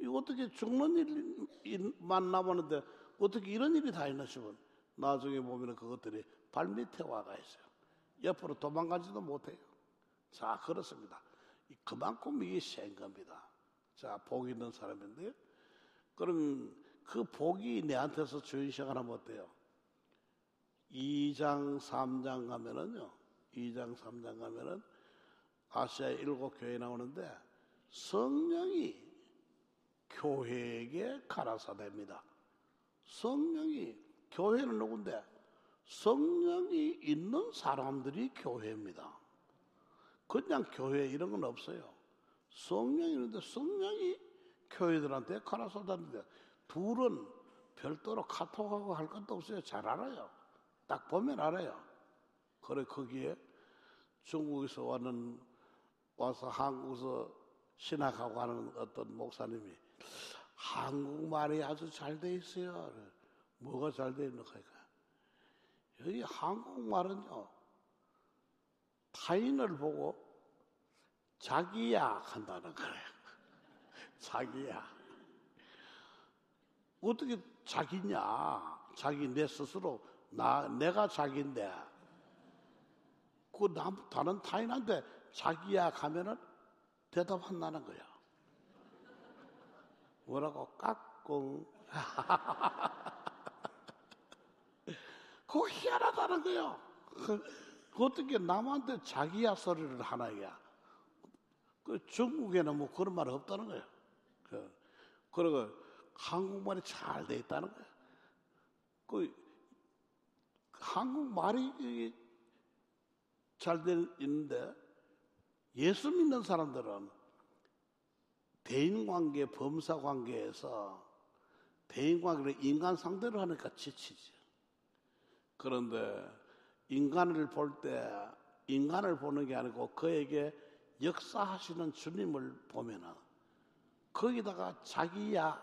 이거 어떻게 죽는 일만 남았는데 어떻게 이런 일이 다 있나 싶은 나중에 보면은 그것들이 발밑에 와가 있어요 옆으로 도망가지도 못해요 자 그렇습니다 그만큼 이게 센 겁니다 자, 복 있는 사람인데, 그럼 그 복이 내한테서 주인 시작하면 어때요? 2장, 3장 가면은요, 2장, 3장 가면은 아시아 일곱 교회 나오는데 성령이 교회에게 가라사됩니다. 성령이 교회는 누군데? 성령이 있는 사람들이 교회입니다. 그냥 교회 이런 건 없어요. 성령이 있는데 성령이 교회들한테 가라사다는데 둘은 별도로 카톡하고 할 것도 없어요. 잘 알아요. 딱 보면 알아요. 그래 거기에 중국에서 와는 와서 한국에서 신학하고 하는 어떤 목사님이 한국말이 아주 잘 돼 있어요. 뭐가 잘 돼 있는 거니까 여기 한국말은요 타인을 보고 자기야 한다는 거예요. 자기야. 어떻게 자기냐? 자기 내 스스로 나 내가 자기인데 그 남, 다른 타인한테 자기야 가면은 대답한다는 거야. 뭐라고 깍 까꿍. 그거 희한하다는 거요. 그, 어떻게 남한테 자기야 소리를 하나야. 그 중국에는 뭐 그런 말 없다는 거예요. 그, 그리고 한국말이 잘 돼 있다는 거예요. 그 한국말이 잘 돼 있는데 예수 믿는 사람들은 대인 관계, 범사 관계에서 대인 관계를 인간 상대로 하니까 지치지. 그런데 인간을 볼 때 인간을 보는 게 아니고 그에게 역사하시는 주님을 보면은 거기다가 자기야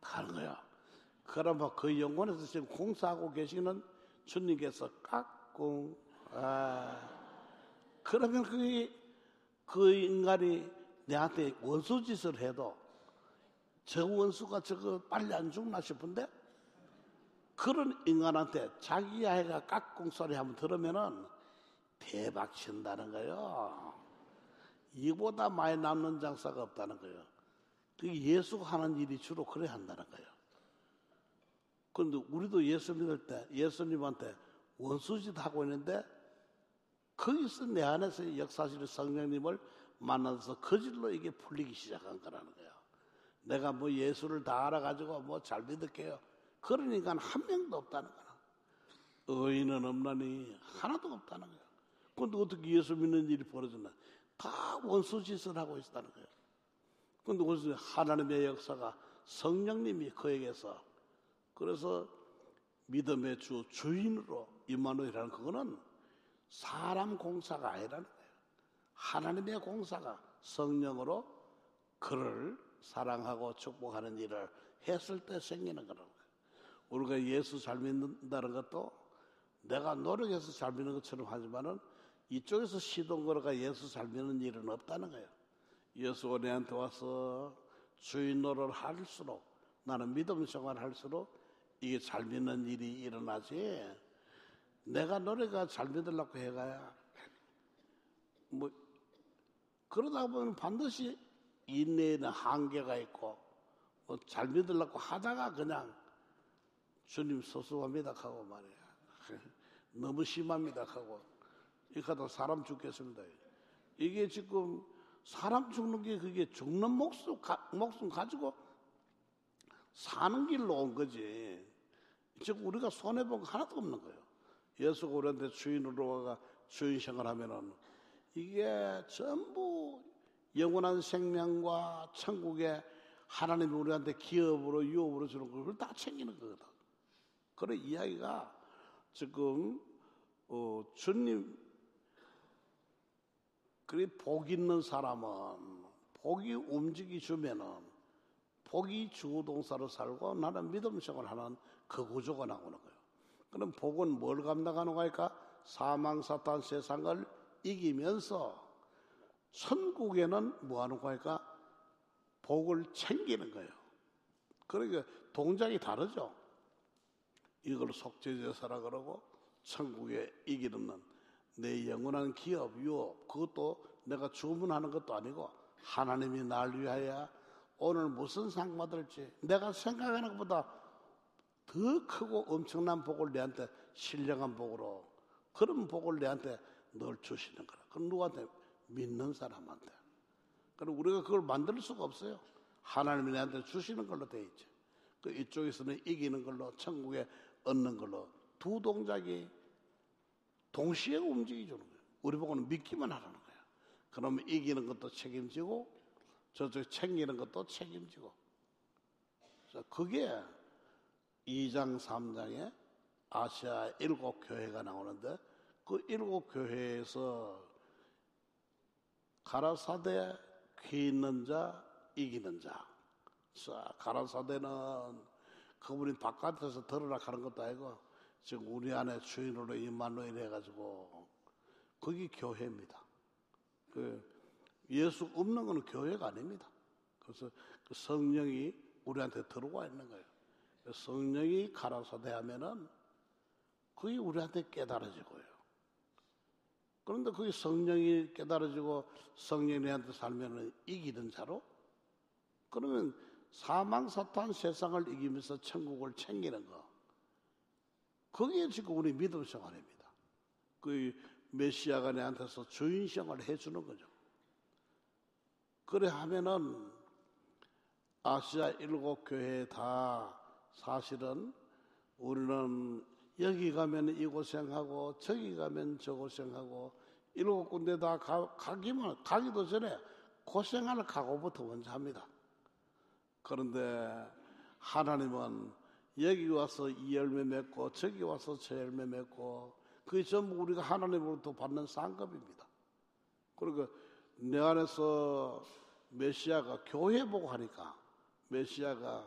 하는 거야. 그러면 그 영혼에서 지금 공사하고 계시는 주님께서 깍꿍 아 그러면 그게 그 인간이 내한테 원수 짓을 해도 저 원수가 저거 빨리 안 죽나 싶은데 그런 인간한테 자기 아이가 깍꿍 소리 한번 들으면은 대박 친다는 거예요. 이보다 많이 남는 장사가 없다는 거예요. 그 예수가 하는 일이 주로 그래 한다는 거예요. 그런데 우리도 예수 믿을 때 예수님한테 원수짓 하고 있는데 거기서 내 안에서 역사실 성령님을 만나서 거질로 이게 풀리기 시작한 거라는 거예요. 내가 뭐 예수를 다 알아가지고 뭐 잘 믿을게요. 그러니까 한 명도 없다는 거야. 의인은 없나니 하나도 없다는 거야. 그런데 어떻게 예수 믿는 일이 벌어졌나? 다 원수 짓을 하고 있다는 거예요. 그런데 그래서 하나님의 역사가 성령님이 그에게서 그래서 믿음의 주 주인으로 임마누이라는 그거는 사람 공사가 아니라는 거예요. 하나님의 공사가 성령으로 그를 사랑하고 축복하는 일을 했을 때 생기는 거라는 거예요. 우리가 예수 잘 믿는다는 것도 내가 노력해서 잘 믿는 것처럼 하지만은 이쪽에서 시동 걸어가 예수 잘 믿는 일은 없다는 거예요. 예수가 내한테 와서 주인 노릇을 할수록 나는 믿음 생활을 할수록 이게 잘 믿는 일이 일어나지. 내가 노래가 잘 믿으려고 해가야 뭐 그러다 보면 반드시 인내에는 한계가 있고 뭐 잘 믿으려고 하다가 그냥 주님 소수합니다 하고 말이야. 너무 심합니다 하고 이하다 사람 죽겠습니다. 이게 지금 사람 죽는 게 그게 죽는 목숨, 가, 목숨 가지고 사는 길로 온 거지. 즉 우리가 손해본 거 하나도 없는 거예요. 예수가 우리한테 주인으로 와가 주인 생활하면은 이게 전부 영원한 생명과 천국에 하나님이 우리한테 기업으로 유업으로 주는 걸다 챙기는 거거든. 그런 이야기가 지금 어, 주님 그리 복 있는 사람은 복이 움직이 주면은 복이 주동사로 살고 나는 믿음 생활하는 그 구조가 나오는 거예요. 그럼 복은 뭘 감당하는 거니까 사망 사탄 세상을 이기면서 천국에는 뭐 하는 거니까 복을 챙기는 거예요. 그러니까 동작이 다르죠. 이걸 속죄제사라 그러고 천국에 이기는 내 영원한 기업, 유업 그것도 내가 주문하는 것도 아니고 하나님이 날 위하여 오늘 무슨 상 받을지 내가 생각하는 것보다 더 크고 엄청난 복을 내한테 신령한 복으로 그런 복을 내한테 널 주시는 거라. 그럼 누구한테 믿는 사람한테. 그럼 우리가 그걸 만들 수가 없어요. 하나님이 내한테 주시는 걸로 돼 있죠. 그 이쪽에서는 이기는 걸로 천국에 얻는 걸로 두 동작이 동시에 움직이주는 거예요. 우리 보고는 믿기만 하라는 거예요. 그러면 이기는 것도 책임지고 저쪽 챙기는 것도 책임지고. 그게 2장, 3장에 아시아 일곱 교회가 나오는데 그 일곱 교회에서 가라사대 귀 있는 자, 이기는 자. 자, 가라사대는 그분이 바깥에서 들으라 하는 것도 아니고 지금 우리 안에 주인으로 임마누엘 해가지고 거기 교회입니다. 그 예수 없는 것은 교회가 아닙니다. 그래서 그 성령이 우리한테 들어와 있는 거예요. 성령이 가라사대 하면은 그게 우리한테 깨달아지고요. 그런데 그게 성령이 깨달아지고 성령이 한테 살면은 이기는 자로 그러면 사망 사탄 세상을 이기면서 천국을 챙기는 거. 그게 지금 우리 믿음 생활입니다. 그 메시아가 내한테서 주인성을 해주는 거죠. 그래 하면은 아시아 일곱 교회 다 사실은 우리는 여기 가면 이 고생하고 저기 가면 저 고생하고 일곱 군데 다 가, 가기만 가기도 전에 고생할 각오부터 먼저 합니다. 그런데 하나님은 여기 와서 이 열매 맺고 저기 와서 저 열매 맺고 그게 전부 우리가 하나님으로부터 받는 상급입니다. 그리고 내 안에서 메시아가 교회 보고 하니까 메시아가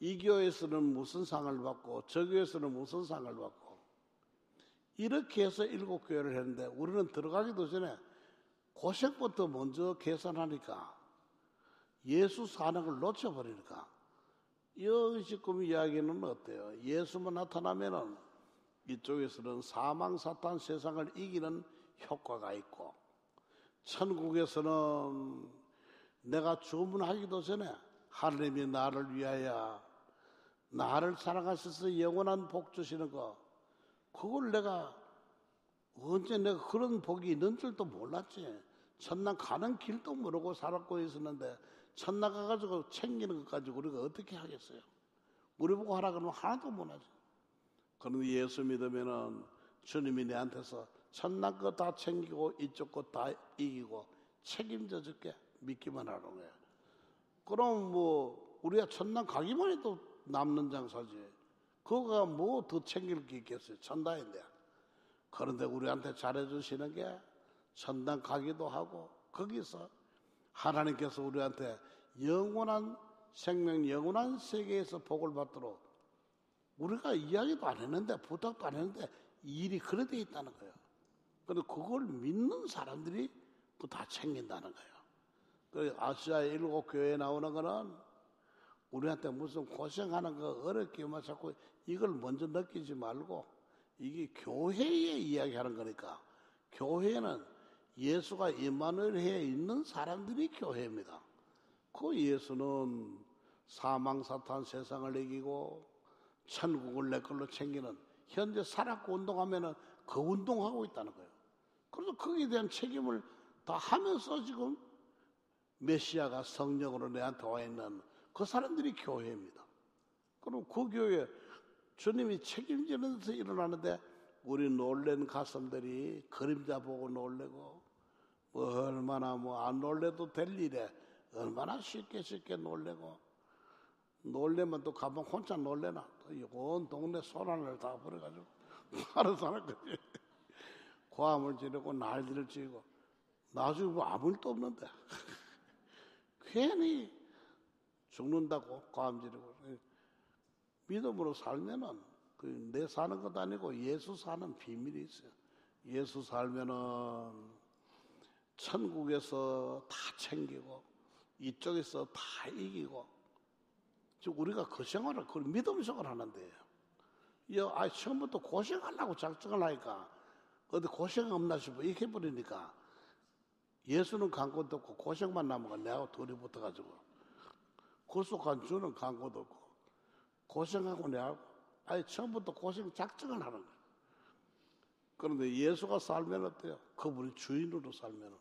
이 교회에서는 무슨 상을 받고 저 교회에서는 무슨 상을 받고 이렇게 해서 일곱 교회를 했는데 우리는 들어가기도 전에 고생부터 먼저 계산하니까 예수 사는 걸 놓쳐버리니까 지금 이야기는 어때요? 예수만 나타나면은 이쪽에서는 사망 사탄 세상을 이기는 효과가 있고 천국에서는 내가 주문하기도 전에 하나님이 나를 위하여 나를 사랑하셔서 영원한 복 주시는 거 그걸 내가 언제 내가 그런 복이 있는 줄도 몰랐지. 천당 가는 길도 모르고 살았고 있었는데 천당 가가지고 챙기는 것 가지고 우리가 어떻게 하겠어요? 우리 보고 하라 그러면 하나도 못 하죠. 그런데 예수 믿으면은 주님이 내한테서 천당 거 다 챙기고 이쪽 거 다 이기고 책임져 줄게. 믿기만 하는 거야 그럼 뭐 우리가 천당 가기만 해도 남는 장사지. 그거가 뭐 더 챙길 게 있겠어요. 천당인데. 그런데 우리한테 잘해주시는 게 천당 가기도 하고 거기서 하나님께서 우리한테 영원한 생명, 영원한 세계에서 복을 받도록 우리가 이야기도 안 했는데 부탁도 안 했는데 일이 그래 돼 있다는 거예요. 그런데 그걸 믿는 사람들이 다 챙긴다는 거예요. 그 아시아 일곱 교회에 나오는 거는 우리한테 무슨 고생하는 거 어렵게만 자꾸 이걸 먼저 느끼지 말고 이게 교회에 이야기하는 거니까 교회는 예수가 이마누엘에 있는 사람들이 교회입니다. 그 예수는 사망 사탄 세상을 이기고 천국을 내 걸로 챙기는 현재 살았고 운동하면은 그 운동하고 있다는 거예요. 그래서 거기에 대한 책임을 다 하면서 지금 메시아가 성령으로 내한테 와 있는 그 사람들이 교회입니다. 그럼 그 교회 주님이 책임지는 데서 일어나는데 우리 놀랜 가슴들이 그림자 보고 놀래고 뭐 얼마나 뭐 안 놀래도 될 일에 얼마나 쉽게 쉽게 놀래고 놀래면 또 가면 혼자 놀래나? 또온 동네 소란을 다 하루 사는 거지 고함을 지르고 난리를 지고 나중에 뭐 아무 일도 없는데 괜히 죽는다고 과음지르고 믿음으로 살면은 그 내 사는 것도 아니고 예수 사는 비밀이 있어요. 예수 살면은 천국에서 다 챙기고 이쪽에서 다 이기고 즉 우리가 그 생활을 그 믿음 생활 하는데요. 아 처음부터 고생하려고 작정을 하니까 어디 고생 없나 싶어 이렇게 버리니까 예수는 광고도 없고 고생만 남은 내가 둘이 붙어가지고 구속한 주는 광고도 없고 고생하고 내하고 아예 처음부터 고생 작정을 하는 거예요. 그런데 예수가 살면 어때요? 그분이 주인으로 살면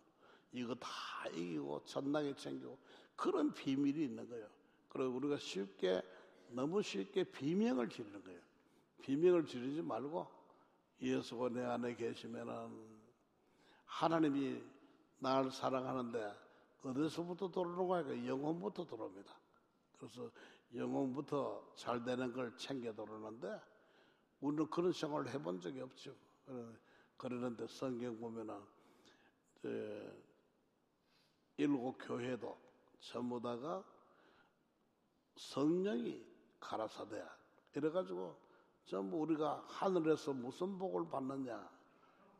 이거 다 이기고 천당에 챙기고 그런 비밀이 있는 거예요. 그리고 우리가 쉽게 너무 쉽게 비명을 지르는 거예요. 비명을 지르지 말고 예수가 내 안에 계시면은 하나님이 나를 사랑하는데 어디서부터 들어오는 거야? 영혼부터 들어옵니다. 그래서 영혼부터 잘 되는 걸 챙겨 들어오는데 우리는 그런 생활을 해본 적이 없죠. 그러는데 성경 보면은 일곱 교회도 전부 다가 성령이 가라사대야. 이래가지고 전부 우리가 하늘에서 무슨 복을 받느냐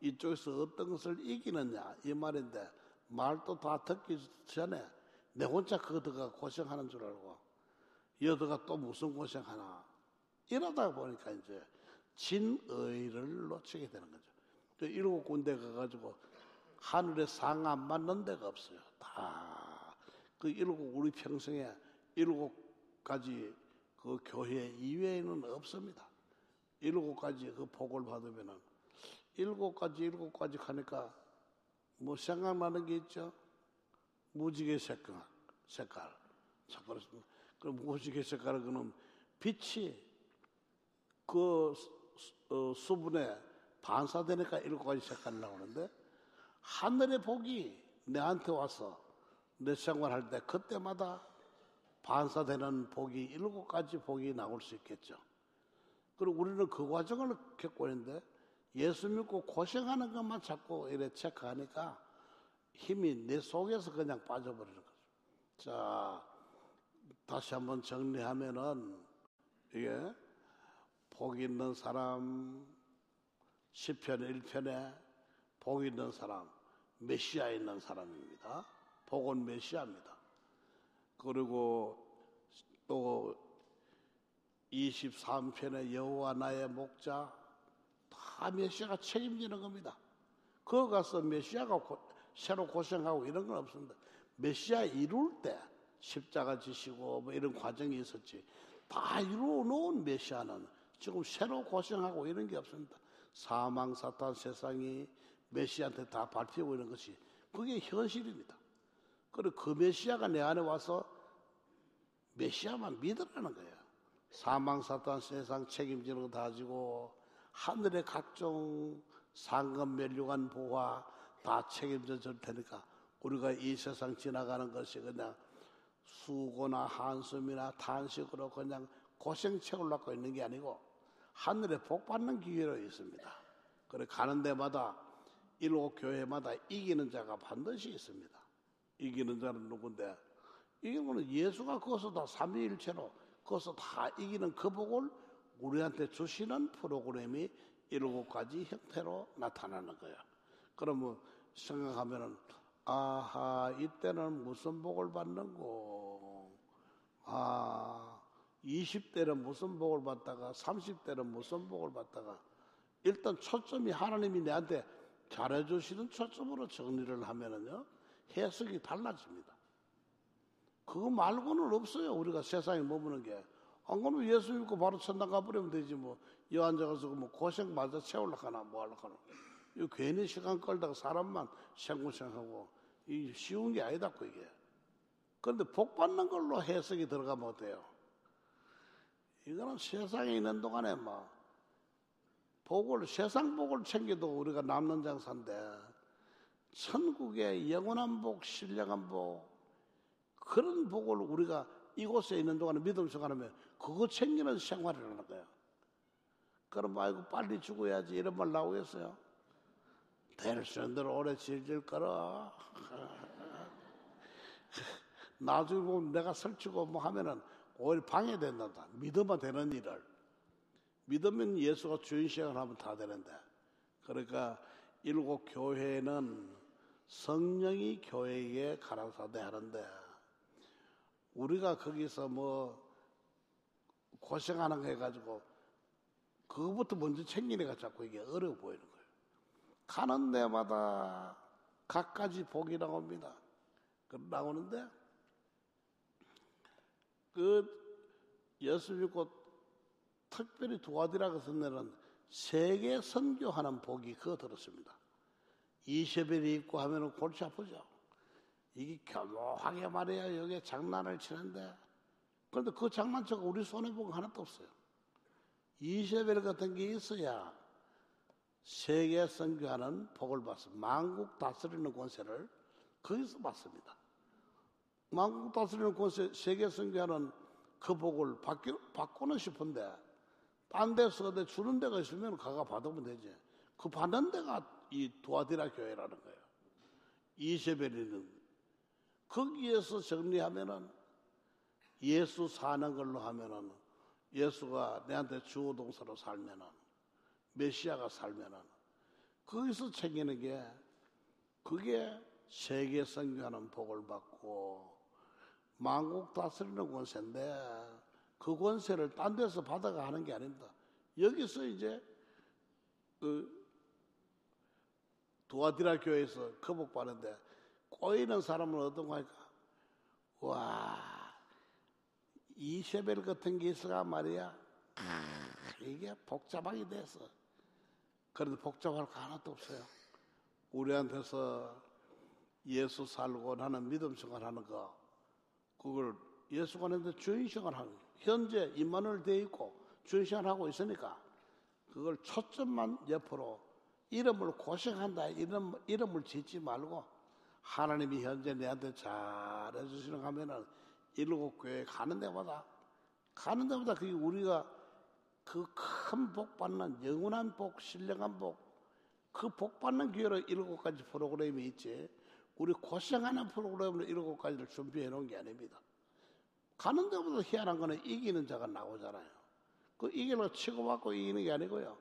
이쪽에서 어떤 것을 이기느냐 이 말인데 말도 다 듣기 전에 내 혼자 그거가 고생하는 줄 알고 여드가 또 무슨 고생하나 이러다 보니까 이제 진의를 놓치게 되는 거죠. 그 일곱 군데 가가지고 하늘에 상 안 맞는 데가 없어요. 다 그 일곱 우리 평생에 일곱 가지 그 교회 이외에는 없습니다. 일곱 가지 그 복을 받으면은 일곱 가지 일곱 가지 하니까 뭐 생각나는 게 있죠. 무지개 색깔, 색깔. 색깔. 그 무지개 색깔은 그는 빛이 그 어, 수분에 반사되니까 일곱 가지 색깔이 나오는데 하늘의 복이 내한테 와서 내 생활할 때 그때마다 반사되는 복이 일곱 가지 복이 나올 수 있겠죠. 그리고 우리는 그 과정을 겪고 있는데 예수 믿고 고생하는 것만 자꾸 이래 체크하니까 힘이 내 속에서 그냥 빠져버리는 거죠. 자, 다시 한번 정리하면은 이게 복 있는 사람 10편 1편에 복 있는 사람 메시아 있는 사람입니다. 복은 메시아입니다. 그리고 또 23편의 여호와 나의 목자 다 메시아가 책임지는 겁니다. 그거 가서 메시아가 고, 새로 고생하고 이런 건 없습니다. 메시아 이룰 때 십자가 지시고 뭐 이런 과정이 있었지 다 이루어 놓은 메시아는 지금 새로 고생하고 이런 게 없습니다. 사망, 사탄, 세상이 메시아한테 다 밟히고 있는 것이 그게 현실입니다. 그리고 그 메시아가 내 안에 와서 메시아만 믿으라는 거예요. 사망, 사탄, 세상 책임지는 거 다 지고 하늘의 각종 상급 멸류관 보화 다 책임져 줄 테니까 우리가 이 세상 지나가는 것이 그냥 수고나 한숨이나 탄식으로 그냥 고생 채우려고 있는 게 아니고 하늘에 복 받는 기회로 있습니다. 그래 가는 데마다 일곱 교회마다 이기는 자가 반드시 있습니다. 이기는 자는 누군데? 이기는 거는 예수가 거기서 다 삼위일체로 거기서 다 이기는 그 복을 우리한테 주시는 프로그램이 일곱 가지 형태로 나타나는 거예요. 그러면 생각하면은 아하 이때는 무슨 복을 받는고 아 20대는 무슨 복을 받다가 30대는 무슨 복을 받다가 일단 초점이 하나님이 내한테 잘해주시는 초점으로 정리를 하면은요 해석이 달라집니다. 그거 말고는 없어요. 우리가 세상에 머무는 게. 안 그러면 예수 믿고 바로 천당 가버리면 되지 뭐. 여 앉아가서 뭐 고생 맞아 채우려고 하나 뭐 하려고 하나. 이거 괜히 시간 끌다가 사람만 생고생하고 이 쉬운 게 아니다 그 이게. 그런데 복 받는 걸로 해석이 들어가면 어때요? 이거는 세상에 있는 동안에 뭐 복을 세상 복을 챙겨도 우리가 남는 장사인데 천국의 영원한 복, 신령한 복 그런 복을 우리가 이곳에 있는 동안에 믿음 생활하면 그거 챙기는 생활이라는 거야. 그럼 아이고 빨리 죽어야지 이런 말 나오겠어요? 대로 오래 질질 끌어. 나중에 보면 내가 설치고 뭐 하면은 오히려 방해된다. 믿으면 되는 일을. 믿으면 예수가 주인 시행을 하면 다 되는데. 그러니까 일곱 교회는 성령이 교회에 가라사대 하는데 우리가 거기서 뭐 고생하는 거 해가지고 그거부터 먼저 챙기니까 자꾸 이게 어려워 보이는 거예요. 가는 데마다 각가지 복이 나옵니다. 그 나오는데 그 예수 믿고 특별히 도와드라고 선내는 세계 선교하는 복이 그거 들었습니다. 이세벨이 있고 하면은 골치 아프죠. 이게 교묘하게 말이야 여기에 장난을 치는데 그런데 그 장난쳐가 우리 손에 보고 하나도 없어요. 이세벨 같은 게 있어야 세계 선교하는 복을 받습니다. 만국 다스리는 권세를 거기서 받습니다. 만국 다스리는 권세, 세계 선교하는 그 복을 받기, 받고는 싶은데 딴 데서 내 주는 데가 있으면 가가 받으면 되지. 그 받는 데가 이 도아디라 교회라는 거예요. 이세벨이는 거기에서 정리하면은 예수 사는 걸로 하면은 예수가 내한테 주어동사로 살면은 메시아가 살면은 거기서 챙기는 게 그게 세계 선교하는 복을 받고 만국 다스리는 권세인데 그 권세를 딴 데서 받아가 하는 게 아닙니다. 여기서 이제 그 도아디라 교회에서 거복 받는데 꼬이는 사람은 어떤 거니까 와 이세벨 같은 기사가 말이야. 아, 이게 복잡하게 돼서. 그런데 복잡할 거 하나도 없어요. 우리한테서 예수 살고 나는 믿음 생활하는 거, 그걸 예수가 내한테 주인 생활하는 거. 현재 임만을 돼 있고 주인 생활하고 있으니까 그걸 초점만 옆으로 이름을 고생한다 이름 이름을 짓지 말고 하나님이 현재 내한테 잘해 주시는 거 하면은 일곱 교회 가는 데마다 가는 데마다 그게 우리가 그 큰 복 받는 영원한 복, 신령한 복, 그 복 받는 기회로 일곱 가지 프로그램이 있지. 우리 고생하는 프로그램으로 일곱 가지를 준비해 놓은 게 아닙니다. 가는 데보다 희한한 거는 이기는 자가 나오잖아요. 그 이기는 치고받고 이기는 게 아니고요.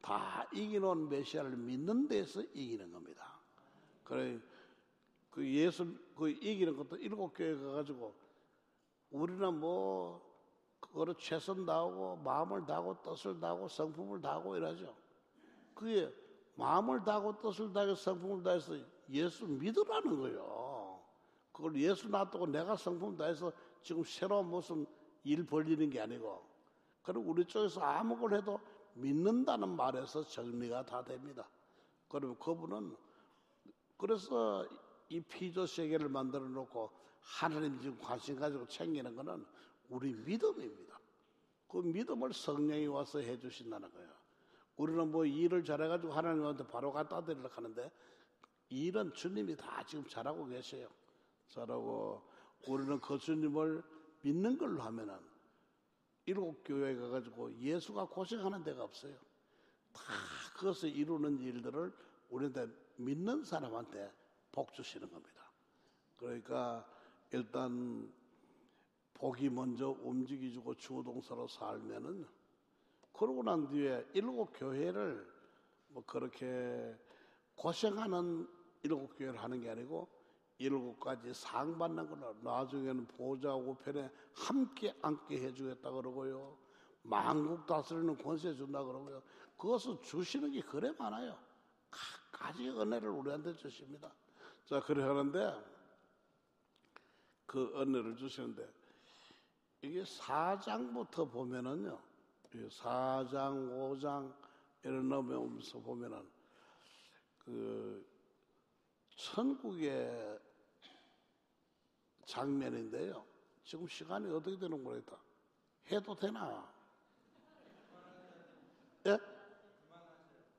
다 이기는 메시아를 믿는 데서 이기는 겁니다. 그래, 그 예수, 그 이기는 것도 일곱 교회 가가지고 우리는 뭐, 그거를 최선 다하고 마음을 다하고 뜻을 다하고 성품을 다하고 이러죠. 그게 마음을 다하고 뜻을 다하고 성품을 다해서 예수 믿으라는 거예요. 그걸 예수 놔두고 내가 성품 다해서 지금 새로운 무슨 일 벌리는 게 아니고 그리고 우리 쪽에서 아무 걸 해도 믿는다는 말에서 정리가 다 됩니다. 그러면 그분은 그래서 이 피조 세계를 만들어 놓고 하나님 지금 관심 가지고 챙기는 거는 우리 믿음입니다. 그 믿음을 성령이 와서 해주신다는 거예요. 우리는 뭐 일을 잘해가지고 하나님한테 바로 갖다 드리려고 하는데 일은 주님이 다 지금 잘하고 계세요. 잘하고 우리는 그 주님을 믿는 걸로 하면은 일곱 교회 가가지고 예수가 고생하는 데가 없어요. 다 그것을 이루는 일들을 우리한테 믿는 사람한테 복 주시는 겁니다. 그러니까 일단 복이 먼저 움직이주고 주동사로 살면은 그러고 난 뒤에 일곱 교회를 뭐 그렇게 고생하는 일곱 교회를 하는 게 아니고 일곱 가지 상 받는 걸로 나중에는 보좌 우편에 함께 앉게 해주겠다 그러고요. 만국 다스리는 권세 준다 그러고요. 그것을 주시는 게 그래 많아요. 가지 은혜를 우리한테 주십니다. 자, 그래 하는데 그 은혜를 주시는데 이게 사장부터 보면은요. 4장, 5장 이런 넘으면서 보면은 그 천국의 장면인데요. 지금 시간이 어떻게 되는 거겠다. 해도 되나? 예?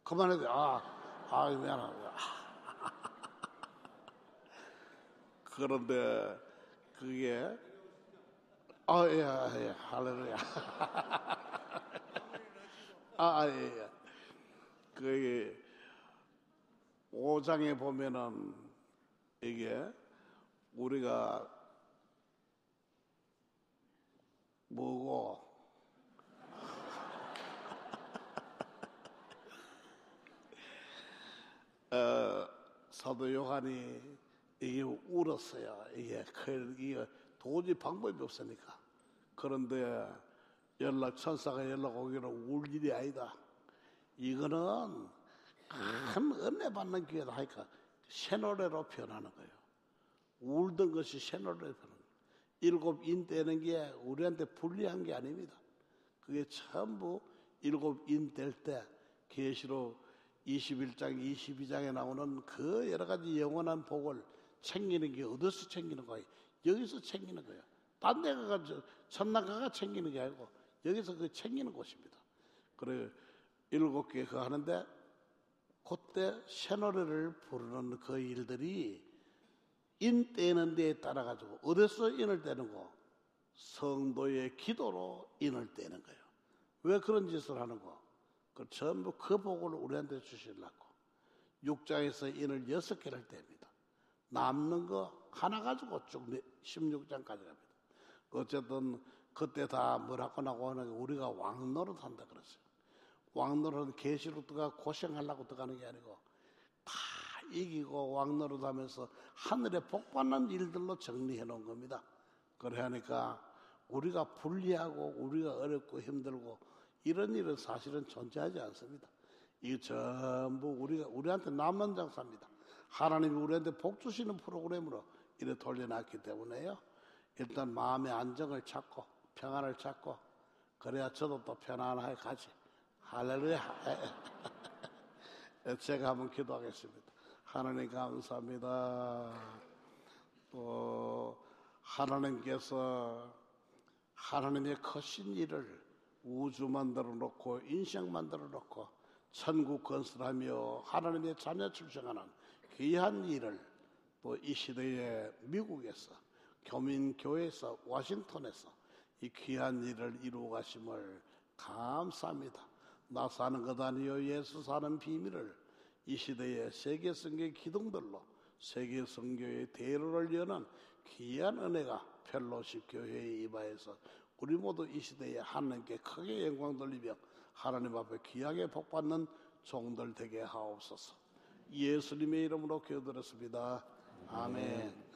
그만해도 돼. 아, 아, 미안합니다. 그런데 그게 아, 예, 예, 할렐루야. 아, 예, 예. 그게 5장에 보면은 이게 우리가 뭐고 어, 사도 요한이 이게 울었어요. 이게 이게 도저히 방법이 없으니까. 그런데 연락 천사가 연락 오기로 울 일이 아니다. 이거는 큰 은혜 받는 기회다 하니까 새 노래로 표현하는 거예요. 울던 것이 새 노래로 표현하는 거예요. 일곱 인 떼는 게 우리한테 불리한 게 아닙니다. 그게 전부 일곱 인뗄때 계시록 21장, 22장에 나오는 그 여러 가지 영원한 복을 챙기는 게 어디서 챙기는 거예요? 여기서 챙기는 거예요. 딴 데 가 가지고 천나가가 챙기는 게 아니고 여기서 그 챙기는 곳입니다. 그래 일곱 개 그 하는데 그때 새 노래를 부르는 그 일들이 인 떼는 데에 따라 가지고 어디서 인을 떼는 거? 성도의 기도로 인을 떼는 거예요. 왜 그런 짓을 하는 거? 그 전부 그 복을 우리한테 주시려고 6장에서 인을 여섯 개를 뗍니다. 남는 거 하나 가지고 쭉 16장까지 갑니다. 어쨌든 그때 다 뭐라고 나고 하는 게 우리가 왕 노릇 한다 그랬어요. 왕 노릇은 계시로 들어가 고생하려고 들어가는 게 아니고 다 이기고 왕 노릇 하면서 하늘에 복 받는 일들로 정리해 놓은 겁니다. 그래 하니까 우리가 불리하고 우리가 어렵고 힘들고 이런 일은 사실은 존재하지 않습니다. 이 전부 우리가 우리한테 남는 장사입니다. 하나님이 우리한테 복 주시는 프로그램으로 이래 돌려놨기 때문에요. 일단 마음의 안정을 찾고 평안을 찾고 그래야 저도 또 편안하게 가지. 할렐루야. 제가 한번 기도하겠습니다. 하나님 감사합니다. 또 하나님께서 하나님의 크신 일을 우주 만들어 놓고 인생 만들어 놓고 천국 건설하며 하나님의 자녀 출생하는 귀한 일을 또 이 시대에 미국에서 교민교회에서 워싱턴에서 이 귀한 일을 이루어 가심을 감사합니다. 나 사는 것 아니요 예수 사는 비밀을 이 시대에 세계 성교 기둥들로 세계 성교의 대로를 여는 귀한 은혜가 펠로십 교회에 임하여서 우리 모두 이 시대에 하나님께 크게 영광 돌리며 하나님 앞에 귀하게 복받는 종들 되게 하옵소서. 예수님의 이름으로 기도드렸습니다. 아멘.